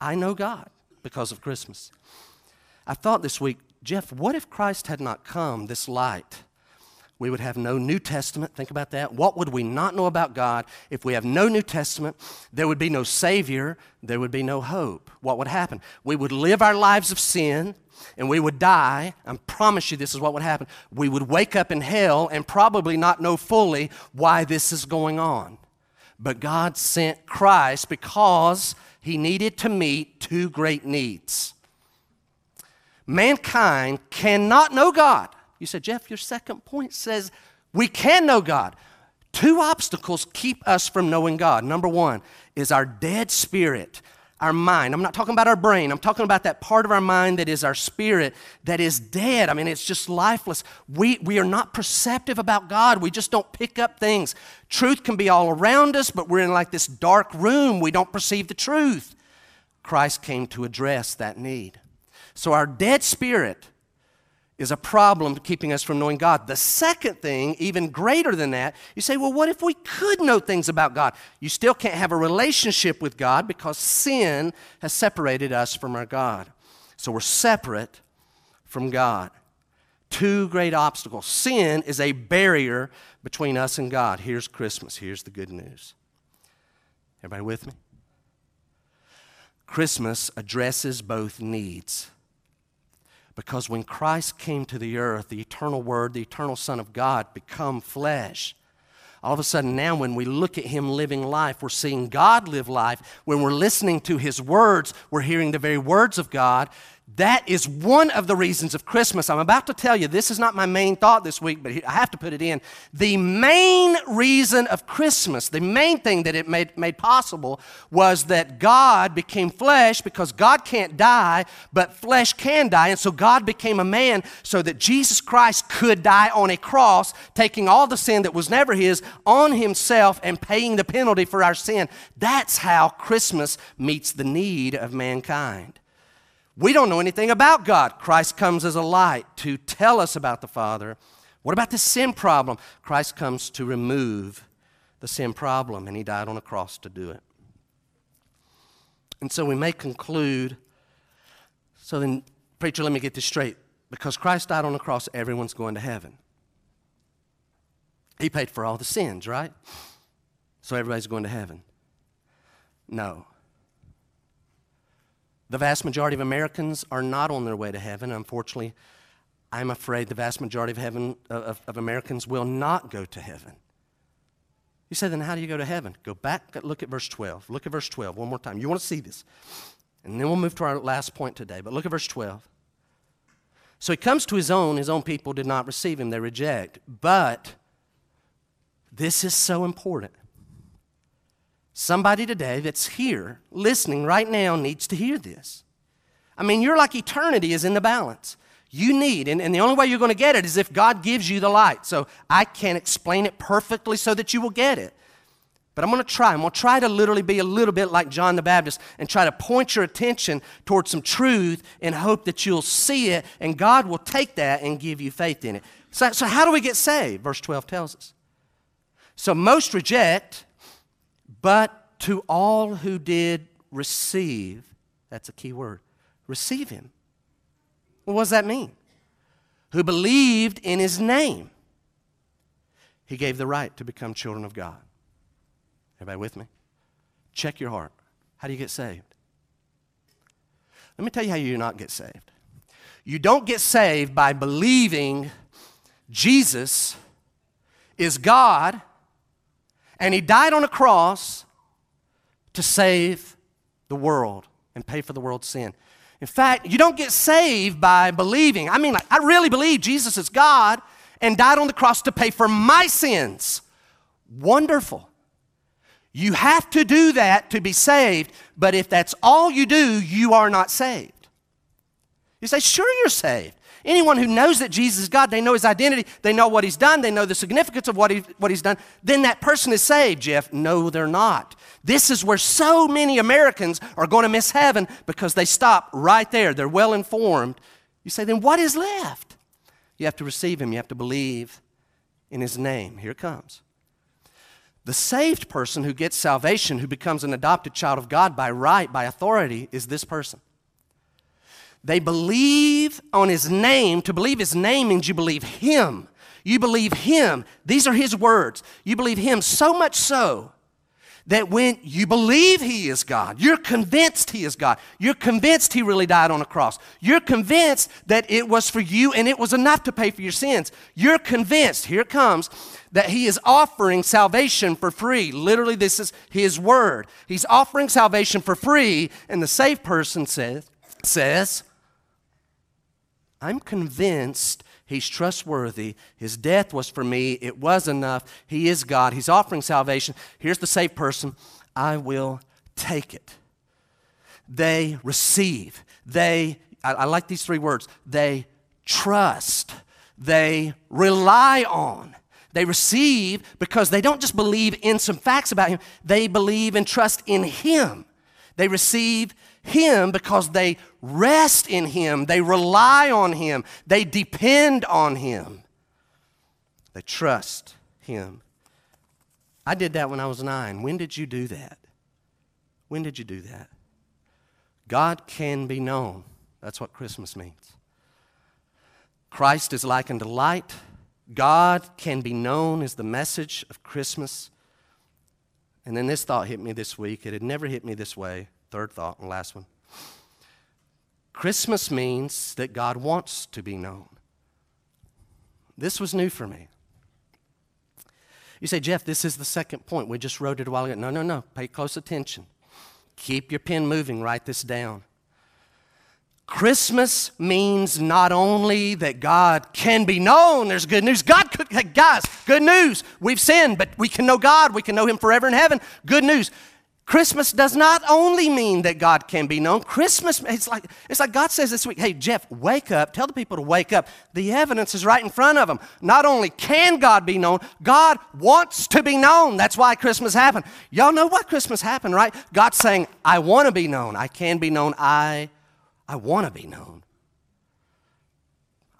I know God because of Christmas. I thought this week, Jeff, what if Christ had not come, this light? We would have no New Testament. Think about that. What would we not know about God if we have no New Testament? There would be no Savior. There would be no hope. What would happen? We would live our lives of sin and we would die. I promise you this is what would happen. We would wake up in hell and probably not know fully why this is going on. But God sent Christ because he needed to meet two great needs mankind cannot know God. You said, Jeff, your second point says we can know God. Two obstacles keep us from knowing God. Number one is our dead spirit, our mind. I'm not talking about our brain, I'm talking about that part of our mind that is our spirit that is dead. I mean, it's just lifeless. We, we are not perceptive about God, we just don't pick up things. Truth can be all around us, but we're in like this dark room. We don't perceive the truth. Christ came to address that need. So our dead spirit is a problem keeping us from knowing God. The second thing, even greater than that, you say, well, what if we could know things about God? You still can't have a relationship with God because sin has separated us from our God. So we're separate from God. Two great obstacles. Sin is a barrier between us and God. Here's Christmas. Here's the good news. Everybody with me? Christmas addresses both needs. Because when Christ came to the earth, the eternal Word, the eternal Son of God, become flesh. All of a sudden, now when we look at Him living life, we're seeing God live life. When we're listening to His words, we're hearing the very words of God. That is one of the reasons of Christmas. I'm about to tell you, this is not my main thought this week, but I have to put it in. The main reason of Christmas, the main thing that it made, made possible, was that God became flesh because God can't die, but flesh can die. And so God became a man so that Jesus Christ could die on a cross, taking all the sin that was never his on himself and paying the penalty for our sin. That's how Christmas meets the need of mankind. We don't know anything about God. Christ comes as a light to tell us about the Father. What about the sin problem? Christ comes to remove the sin problem, and He died on a cross to do it. And so we may conclude So then, preacher, let me get this straight. Because Christ died on the cross, everyone's going to heaven. He paid for all the sins, right? So everybody's going to heaven. No. The vast majority of Americans are not on their way to heaven. Unfortunately, I'm afraid the vast majority of, heaven, of, of Americans will not go to heaven. You say, then how do you go to heaven? Go back, look at verse 12. Look at verse 12 one more time. You want to see this. And then we'll move to our last point today. But look at verse 12. So he comes to his own. His own people did not receive him, they reject. But this is so important. Somebody today that's here, listening right now, needs to hear this. I mean, you're like eternity is in the balance. You need, and, and the only way you're going to get it is if God gives you the light. So I can't explain it perfectly so that you will get it. But I'm going to try. I'm going to try to literally be a little bit like John the Baptist and try to point your attention towards some truth and hope that you'll see it and God will take that and give you faith in it. So, so how do we get saved? Verse 12 tells us. So most reject, but to all who did receive, that's a key word, receive him. What does that mean? Who believed in his name, he gave the right to become children of God. Everybody with me? Check your heart. How do you get saved? Let me tell you how you do not get saved. You don't get saved by believing Jesus is God and he died on a cross to save the world and pay for the world's sin. In fact, you don't get saved by believing. I mean, like, I really believe Jesus is God and died on the cross to pay for my sins. Wonderful. You have to do that to be saved, but if that's all you do, you are not saved. You say, sure, you're saved. Anyone who knows that Jesus is God, they know his identity, they know what he's done, they know the significance of what, he, what he's done, then that person is saved, Jeff. No, they're not. This is where so many Americans are going to miss heaven because they stop right there. They're well informed. You say, then what is left? You have to receive him, you have to believe in his name. Here it comes. The saved person who gets salvation, who becomes an adopted child of God by right, by authority, is this person. They believe on his name. To believe his name means you believe him. You believe him. These are his words. You believe him so much so that when you believe he is God, you're convinced he is God. You're convinced he really died on a cross. You're convinced that it was for you and it was enough to pay for your sins. You're convinced, here it comes, that he is offering salvation for free. Literally, this is his word. He's offering salvation for free, and the saved person says, says I'm convinced he's trustworthy. His death was for me. It was enough. He is God. He's offering salvation. Here's the saved person. I will take it. They receive. They, I, I like these three words, they trust. They rely on. They receive because they don't just believe in some facts about him, they believe and trust in him. They receive him because they rest in Him, they rely on Him, they depend on Him, they trust Him. I did that when I was nine. When did you do that? When did you do that? God can be known. That's what Christmas means. Christ is likened to light. God can be known is the message of Christmas. And then this thought hit me this week. It had never hit me this way. Third thought and last one. Christmas means that God wants to be known. This was new for me. You say, Jeff, this is the second point. We just wrote it a while ago. No, no, no. Pay close attention. Keep your pen moving. Write this down. Christmas means not only that God can be known, there's good news. God could, guys, good news. We've sinned, but we can know God. We can know Him forever in heaven. Good news. Christmas does not only mean that God can be known. Christmas, it's like, it's like God says this week, hey, Jeff, wake up. Tell the people to wake up. The evidence is right in front of them. Not only can God be known, God wants to be known. That's why Christmas happened. Y'all know why Christmas happened, right? God's saying, I want to be known. I can be known. I, I want to be known.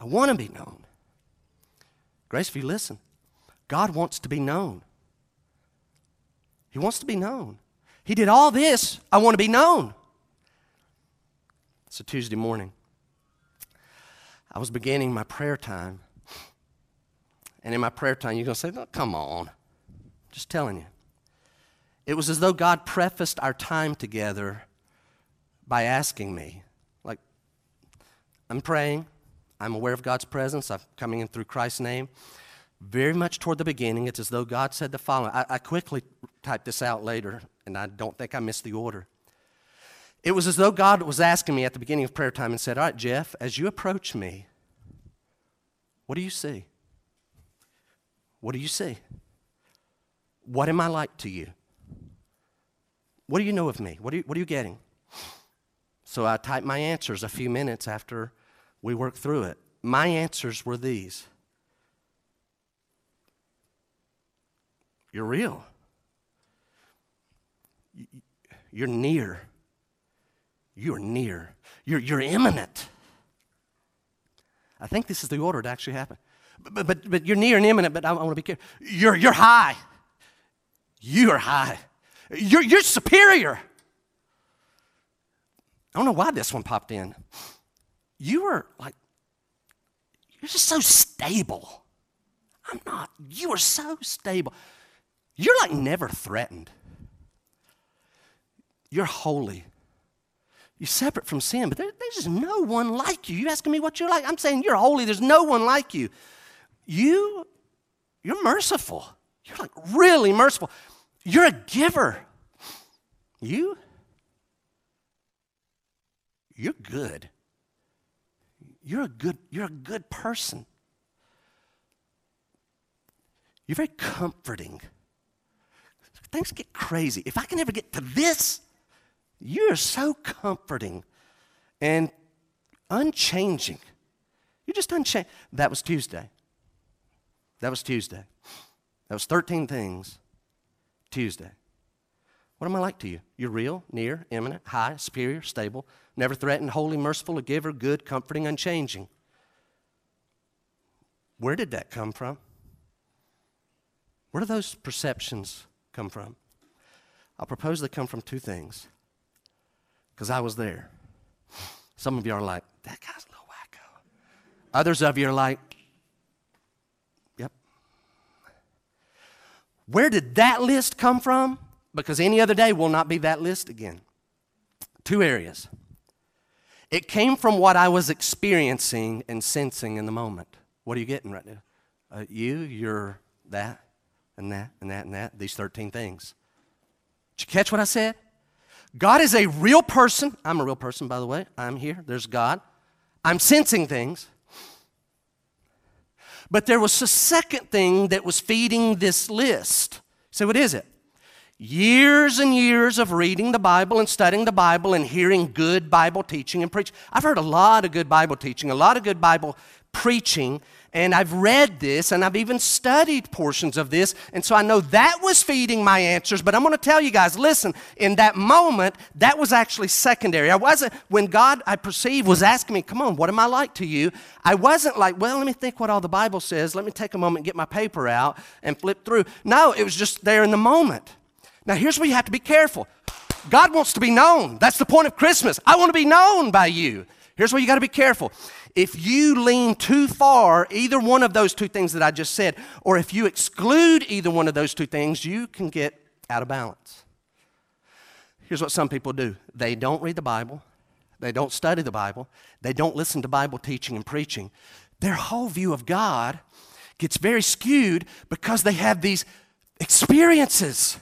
I want to be known. Grace, if you listen, God wants to be known. He wants to be known. He did all this. I want to be known. It's a Tuesday morning. I was beginning my prayer time. And in my prayer time, you're going to say, oh, come on. Just telling you. It was as though God prefaced our time together by asking me, like, I'm praying, I'm aware of God's presence, I'm coming in through Christ's name. Very much toward the beginning, it's as though God said the following. I, I quickly typed this out later, and I don't think I missed the order. It was as though God was asking me at the beginning of prayer time and said, All right, Jeff, as you approach me, what do you see? What do you see? What am I like to you? What do you know of me? What are you, what are you getting? So I typed my answers a few minutes after we worked through it. My answers were these You're real. You're near. You're near. You're, you're imminent. I think this is the order to actually happen. But, but, but you're near and imminent, but I, I want to be careful. You're, you're high. You are high. You're, you're superior. I don't know why this one popped in. You are like, you're just so stable. I'm not. You are so stable. You're like never threatened. You're holy. You're separate from sin, but there, there's just no one like you. You asking me what you're like? I'm saying you're holy. There's no one like you. You, you're merciful. You're like really merciful. You're a giver. You, you're good. You're a good, you're a good person. You're very comforting. Things get crazy. If I can ever get to this, you're so comforting and unchanging. You're just unchanged. That was Tuesday. That was Tuesday. That was 13 things Tuesday. What am I like to you? You're real, near, imminent, high, superior, stable, never threatened, holy, merciful, a giver, good, comforting, unchanging. Where did that come from? Where do those perceptions come from? I'll propose they come from two things because I was there. Some of you are like, that guy's a little wacko. Others of you are like, yep. Where did that list come from? Because any other day will not be that list again. Two areas. It came from what I was experiencing and sensing in the moment. What are you getting right now? Uh, you, you're that, and that, and that, and that, these 13 things. Did you catch what I said? God is a real person. I'm a real person, by the way. I'm here. There's God. I'm sensing things. But there was a second thing that was feeding this list. So, what is it? Years and years of reading the Bible and studying the Bible and hearing good Bible teaching and preaching. I've heard a lot of good Bible teaching, a lot of good Bible preaching, and I've read this and I've even studied portions of this. And so I know that was feeding my answers. But I'm going to tell you guys listen, in that moment, that was actually secondary. I wasn't, when God, I perceive, was asking me, come on, what am I like to you? I wasn't like, well, let me think what all the Bible says. Let me take a moment and get my paper out and flip through. No, it was just there in the moment. Now, here's where you have to be careful. God wants to be known. That's the point of Christmas. I want to be known by you. Here's where you got to be careful. If you lean too far, either one of those two things that I just said, or if you exclude either one of those two things, you can get out of balance. Here's what some people do they don't read the Bible, they don't study the Bible, they don't listen to Bible teaching and preaching. Their whole view of God gets very skewed because they have these experiences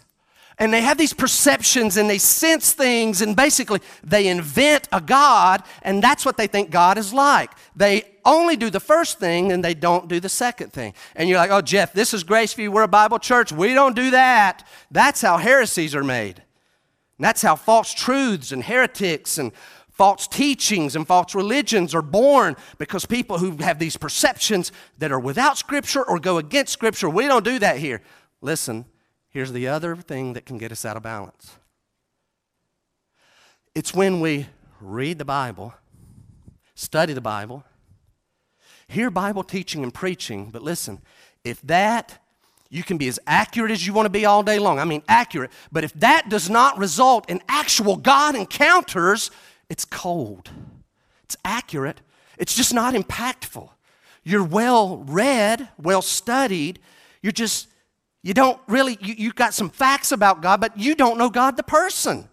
and they have these perceptions and they sense things and basically they invent a God and that's what they think God is like. They only do the first thing and they don't do the second thing. And you're like, oh, Jeff, this is Graceview. We're a Bible church. We don't do that. That's how heresies are made. And that's how false truths and heretics and false teachings and false religions are born because people who have these perceptions that are without Scripture or go against Scripture, we don't do that here. Listen, Here's the other thing that can get us out of balance it's when we read the Bible, study the Bible, hear Bible teaching and preaching, but listen, if that, you can be as accurate as you want to be all day long. I mean, accurate. But if that does not result in actual God encounters, it's cold. It's accurate, it's just not impactful. You're well read, well studied. You're just, you don't really, you, you got some facts about God, but you don't know God the person.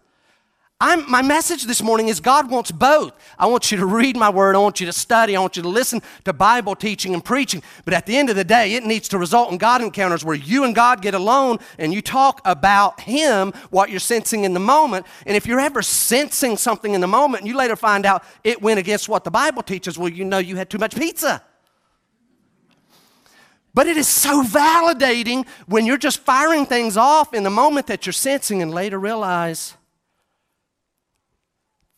I'm, my message this morning is God wants both. I want you to read my word. I want you to study. I want you to listen to Bible teaching and preaching. But at the end of the day, it needs to result in God encounters where you and God get alone and you talk about Him, what you're sensing in the moment. And if you're ever sensing something in the moment and you later find out it went against what the Bible teaches, well, you know you had too much pizza. But it is so validating when you're just firing things off in the moment that you're sensing and later realize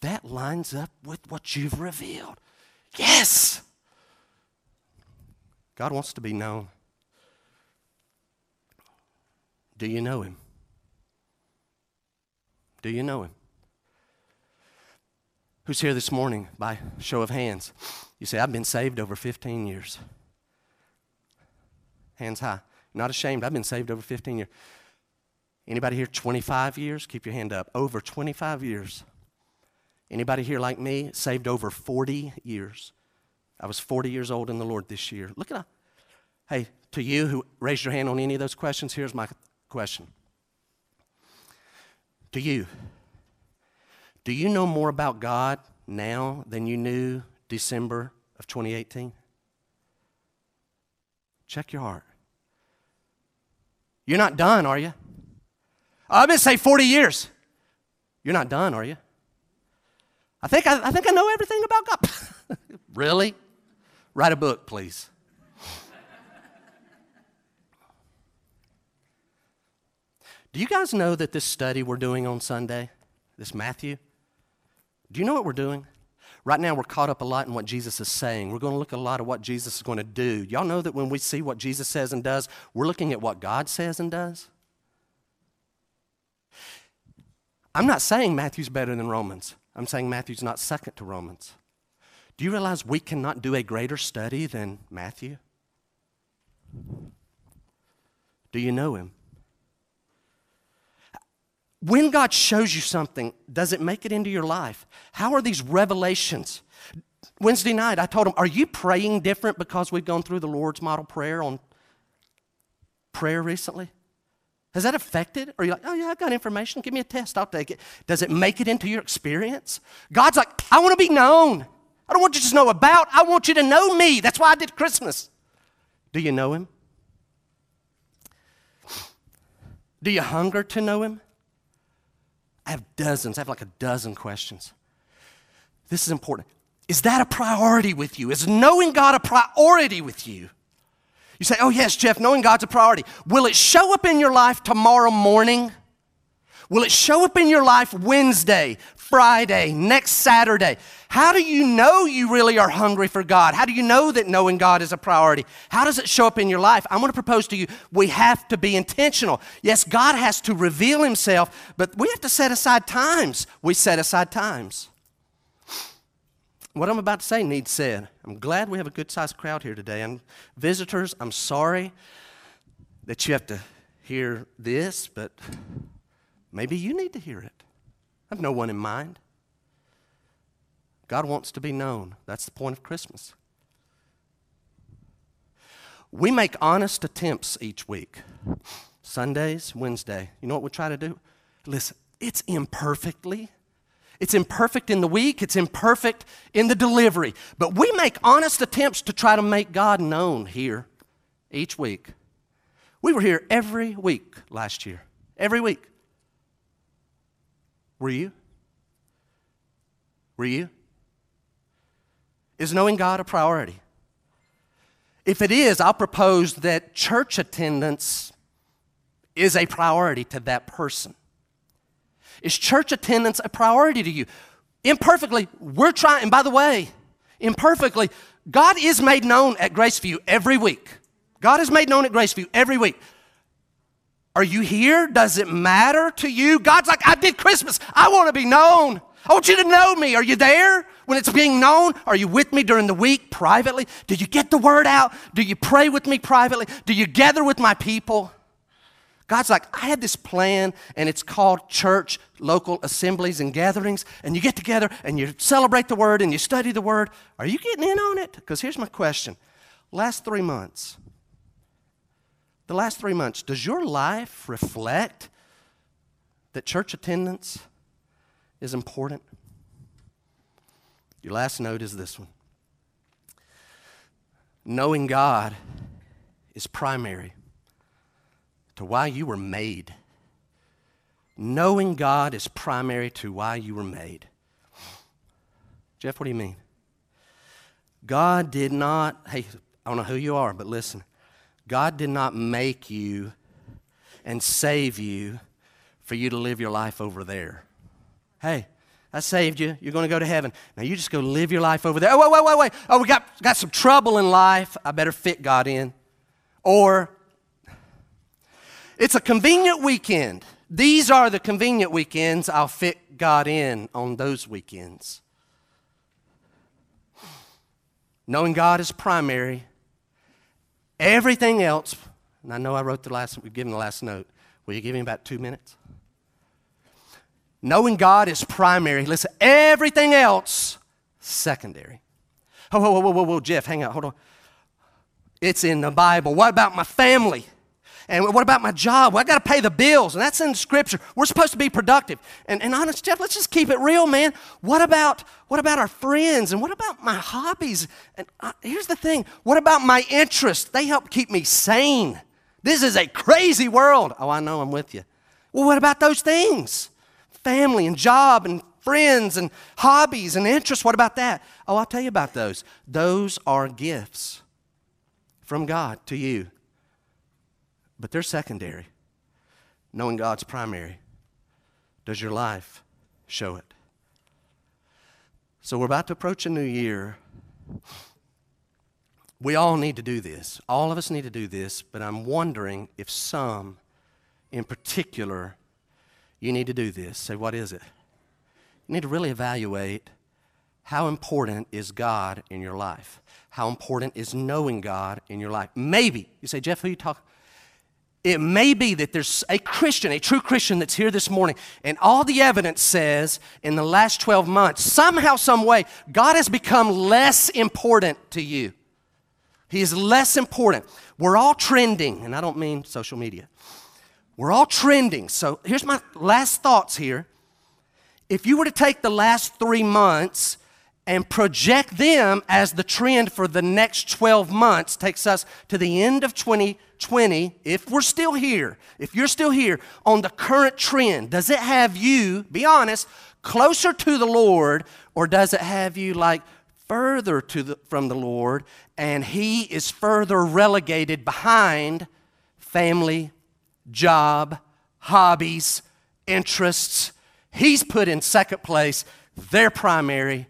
that lines up with what you've revealed. Yes! God wants to be known. Do you know Him? Do you know Him? Who's here this morning by show of hands? You say, I've been saved over 15 years. Hands high. Not ashamed. I've been saved over 15 years. Anybody here 25 years? Keep your hand up. Over 25 years. Anybody here like me saved over 40 years? I was 40 years old in the Lord this year. Look at that. Hey, to you who raised your hand on any of those questions, here's my question. To you, do you know more about God now than you knew December of 2018? Check your heart. You're not done, are you? I've been saved 40 years. You're not done, are you? I think I, I think I know everything about God. really? Write a book, please. Do you guys know that this study we're doing on Sunday, this Matthew, do you know what we're doing? Right now, we're caught up a lot in what Jesus is saying. We're going to look a lot at what Jesus is going to do. Y'all know that when we see what Jesus says and does, we're looking at what God says and does? I'm not saying Matthew's better than Romans. I'm saying Matthew's not second to Romans. Do you realize we cannot do a greater study than Matthew? Do you know him? When God shows you something, does it make it into your life? How are these revelations? Wednesday night, I told him, Are you praying different because we've gone through the Lord's model prayer on prayer recently? Has that affected? Are you like, oh, yeah, I've got information. Give me a test. I'll take it. Does it make it into your experience? God's like, I want to be known. I don't want you to just know about, I want you to know me. That's why I did Christmas. Do you know him? Do you hunger to know him? I have dozens. I have like a dozen questions. This is important. Is that a priority with you? Is knowing God a priority with you? You say, oh, yes, Jeff, knowing God's a priority. Will it show up in your life tomorrow morning? Will it show up in your life Wednesday, Friday, next Saturday? How do you know you really are hungry for God? How do you know that knowing God is a priority? How does it show up in your life? I'm going to propose to you we have to be intentional. Yes, God has to reveal Himself, but we have to set aside times. We set aside times. What I'm about to say needs said. I'm glad we have a good sized crowd here today. And visitors, I'm sorry that you have to hear this, but maybe you need to hear it. I have no one in mind. God wants to be known. That's the point of Christmas. We make honest attempts each week Sundays, Wednesday. You know what we try to do? Listen, it's imperfectly it's imperfect in the week, it's imperfect in the delivery. But we make honest attempts to try to make God known here each week. We were here every week last year. Every week. Were you? Were you? Is knowing God a priority? If it is, I'll propose that church attendance is a priority to that person. Is church attendance a priority to you? Imperfectly, we're trying, and by the way, imperfectly, God is made known at Graceview every week. God is made known at Graceview every week. Are you here? Does it matter to you? God's like, I did Christmas. I want to be known. I want you to know me. Are you there when it's being known? Are you with me during the week privately? Do you get the word out? Do you pray with me privately? Do you gather with my people? God's like, I had this plan, and it's called church, local assemblies, and gatherings. And you get together and you celebrate the word and you study the word. Are you getting in on it? Because here's my question Last three months, the last three months, does your life reflect that church attendance is important? Your last note is this one Knowing God is primary to why you were made. Knowing God is primary to why you were made. Jeff, what do you mean? God did not, hey, I don't know who you are, but listen. God did not make you and save you for you to live your life over there. Hey, I saved you. You're going to go to heaven. Now you just go live your life over there. Oh, wait, wait, wait, wait. Oh, we got, got some trouble in life. I better fit God in. Or it's a convenient weekend. These are the convenient weekends. I'll fit God in on those weekends. Knowing God is primary. Everything else, and I know I wrote the last, we've given the last note. Will you give me about two minutes? Knowing God is primary. Listen, everything else, secondary. Oh, whoa, whoa, whoa, whoa, Jeff, hang on, hold on. It's in the Bible. What about my family? And what about my job? Well, I got to pay the bills, and that's in Scripture. We're supposed to be productive. And, and honest, Jeff, let's just keep it real, man. What about what about our friends? And what about my hobbies? And uh, here's the thing: what about my interests? They help keep me sane. This is a crazy world. Oh, I know. I'm with you. Well, what about those things? Family and job and friends and hobbies and interests. What about that? Oh, I'll tell you about those. Those are gifts from God to you but they're secondary. Knowing God's primary. Does your life show it? So we're about to approach a new year. We all need to do this. All of us need to do this, but I'm wondering if some in particular you need to do this. Say, what is it? You need to really evaluate how important is God in your life? How important is knowing God in your life? Maybe. You say, Jeff, who you talking? It may be that there's a Christian, a true Christian that's here this morning, and all the evidence says in the last 12 months, somehow, some way, God has become less important to you. He is less important. We're all trending, and I don't mean social media. We're all trending. So here's my last thoughts here. If you were to take the last three months and project them as the trend for the next 12 months, takes us to the end of 20 20, if we're still here, if you're still here on the current trend, does it have you, be honest, closer to the Lord, or does it have you like further to the, from the Lord and He is further relegated behind family, job, hobbies, interests? He's put in second place, they're primary.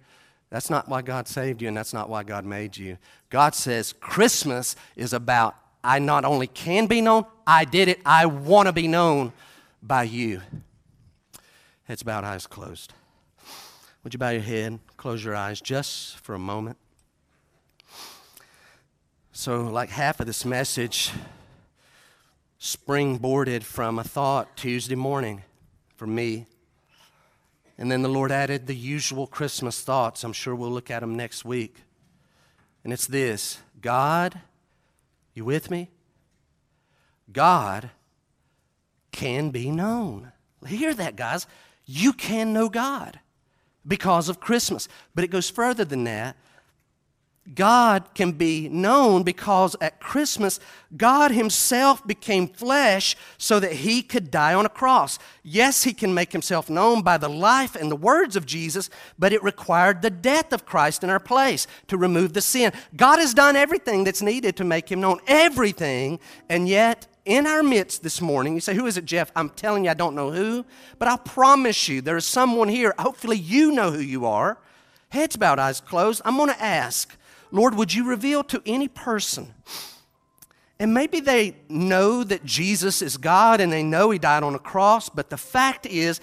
That's not why God saved you, and that's not why God made you. God says Christmas is about I not only can be known, I did it. I want to be known by you. Heads bowed, eyes closed. Would you bow your head, close your eyes just for a moment? So, like half of this message springboarded from a thought Tuesday morning for me. And then the Lord added the usual Christmas thoughts. I'm sure we'll look at them next week. And it's this God you with me? God can be known. Hear that, guys. You can know God because of Christmas. But it goes further than that. God can be known because at Christmas, God Himself became flesh so that He could die on a cross. Yes, He can make Himself known by the life and the words of Jesus, but it required the death of Christ in our place to remove the sin. God has done everything that's needed to make Him known, everything, and yet in our midst this morning. You say, Who is it, Jeff? I'm telling you, I don't know who, but I promise you, there is someone here. Hopefully, you know who you are. Heads bowed, eyes closed. I'm going to ask Lord, would you reveal to any person? And maybe they know that Jesus is God and they know He died on a cross, but the fact is,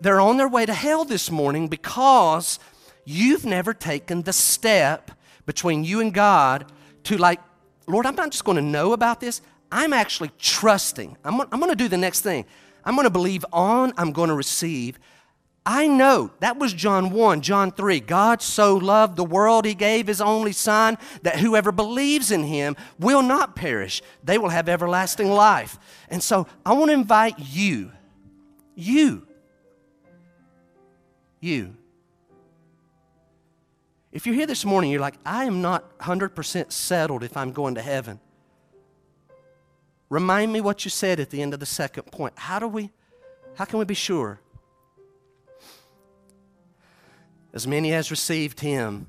they're on their way to hell this morning because you've never taken the step between you and God to, like, Lord, I'm not just going to know about this, I'm actually trusting. I'm, I'm going to do the next thing. I'm going to believe on, I'm going to receive. I know that was John 1, John 3. God so loved the world, he gave his only Son, that whoever believes in him will not perish. They will have everlasting life. And so I want to invite you, you, you. If you're here this morning, you're like, I am not 100% settled if I'm going to heaven. Remind me what you said at the end of the second point. How do we, how can we be sure? As many as received him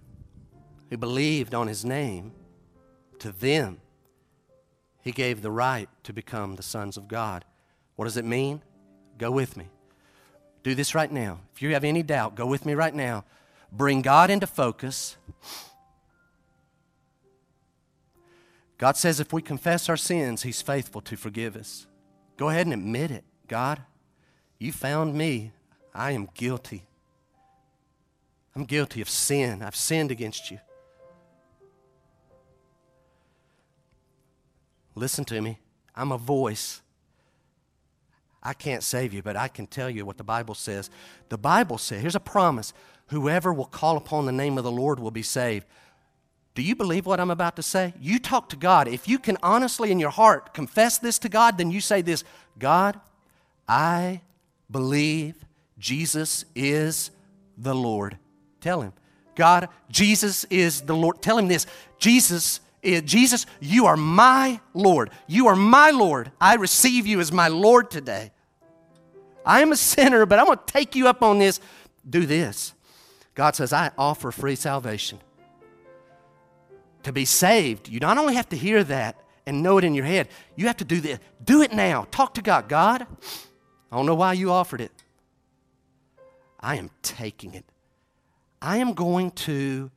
who believed on his name, to them he gave the right to become the sons of God. What does it mean? Go with me. Do this right now. If you have any doubt, go with me right now. Bring God into focus. God says if we confess our sins, He's faithful to forgive us. Go ahead and admit it. God, you found me. I am guilty. I'm guilty of sin. I've sinned against you. Listen to me. I'm a voice. I can't save you, but I can tell you what the Bible says. The Bible says, here's a promise whoever will call upon the name of the Lord will be saved. Do you believe what I'm about to say? You talk to God. If you can honestly in your heart confess this to God, then you say this God, I believe Jesus is the Lord. Tell him. God, Jesus is the Lord. Tell him this Jesus eh, Jesus, you are my Lord. You are my Lord. I receive you as my Lord today. I am a sinner, but I'm going to take you up on this. Do this. God says, I offer free salvation to be saved, you not only have to hear that and know it in your head, you have to do this. Do it now. Talk to God. God, I don't know why you offered it. I am taking it. I am going to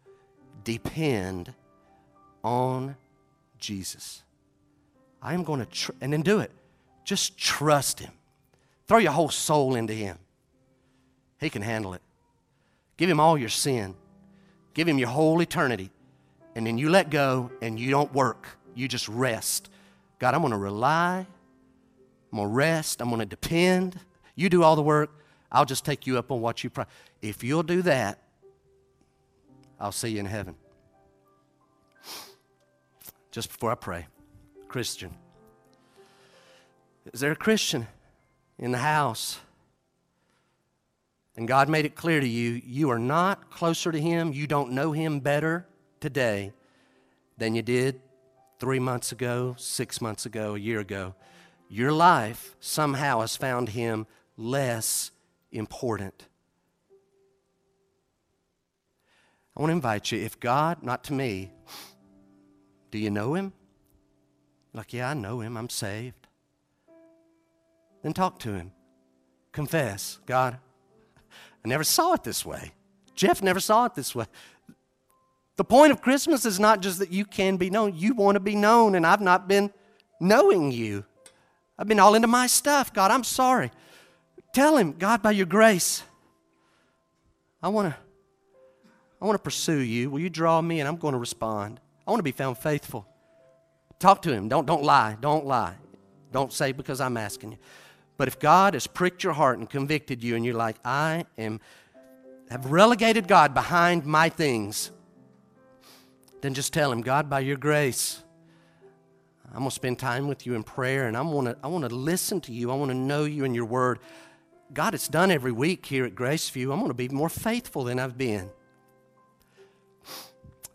depend on Jesus. I am going to, tr- and then do it. Just trust Him. Throw your whole soul into Him. He can handle it. Give Him all your sin. Give Him your whole eternity and then you let go and you don't work. You just rest. God, I'm going to rely. I'm going to rest. I'm going to depend. You do all the work. I'll just take you up on what you pray. If you'll do that, I'll see you in heaven. Just before I pray, Christian. Is there a Christian in the house? And God made it clear to you, you are not closer to Him, you don't know Him better today than you did three months ago, six months ago, a year ago. Your life somehow has found him less important. I want to invite you, if God, not to me, do you know him? Like, yeah, I know him, I'm saved. Then talk to him. Confess, God, I never saw it this way. Jeff never saw it this way. The point of Christmas is not just that you can be known, you want to be known, and I've not been knowing you. I've been all into my stuff. God, I'm sorry. Tell him, God, by your grace, I want to I want to pursue you. Will you draw me and I'm going to respond. I want to be found faithful. Talk to him. Don't don't lie. Don't lie. Don't say because I'm asking you. But if God has pricked your heart and convicted you and you're like, I am have relegated God behind my things, then just tell him, God, by your grace, I'm going to spend time with you in prayer and I want to I want to listen to you. I want to know you and your word. God, it's done every week here at Graceview. I'm going to be more faithful than I've been.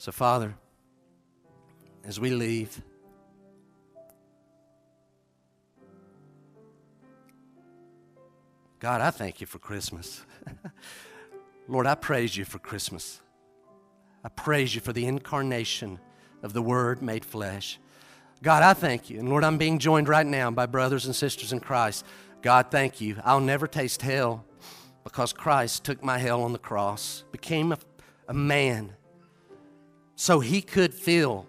So, Father, as we leave, God, I thank you for Christmas. Lord, I praise you for Christmas. I praise you for the incarnation of the Word made flesh. God, I thank you. And Lord, I'm being joined right now by brothers and sisters in Christ. God, thank you. I'll never taste hell because Christ took my hell on the cross, became a, a man, so he could feel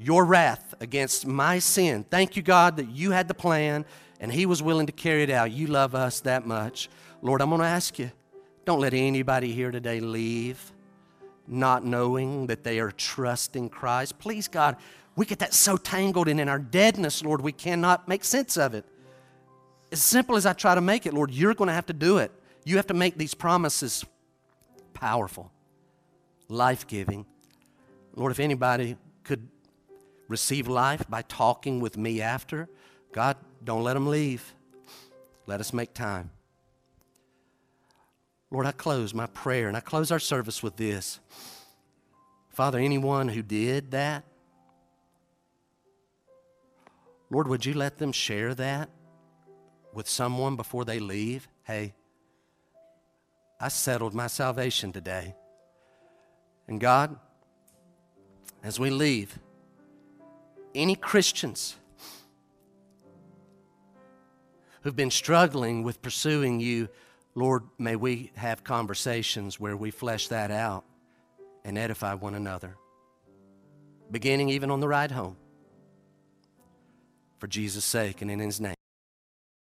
your wrath against my sin. Thank you, God, that you had the plan and he was willing to carry it out. You love us that much. Lord, I'm going to ask you don't let anybody here today leave not knowing that they are trusting Christ. Please, God, we get that so tangled and in our deadness, Lord, we cannot make sense of it. As simple as I try to make it, Lord, you're going to have to do it. You have to make these promises powerful, life giving. Lord, if anybody could receive life by talking with me after, God, don't let them leave. Let us make time. Lord, I close my prayer and I close our service with this. Father, anyone who did that, Lord, would you let them share that with someone before they leave? Hey, I settled my salvation today. And God, as we leave, any Christians who've been struggling with pursuing you, Lord, may we have conversations where we flesh that out and edify one another, beginning even on the ride home. For Jesus' sake and in His name.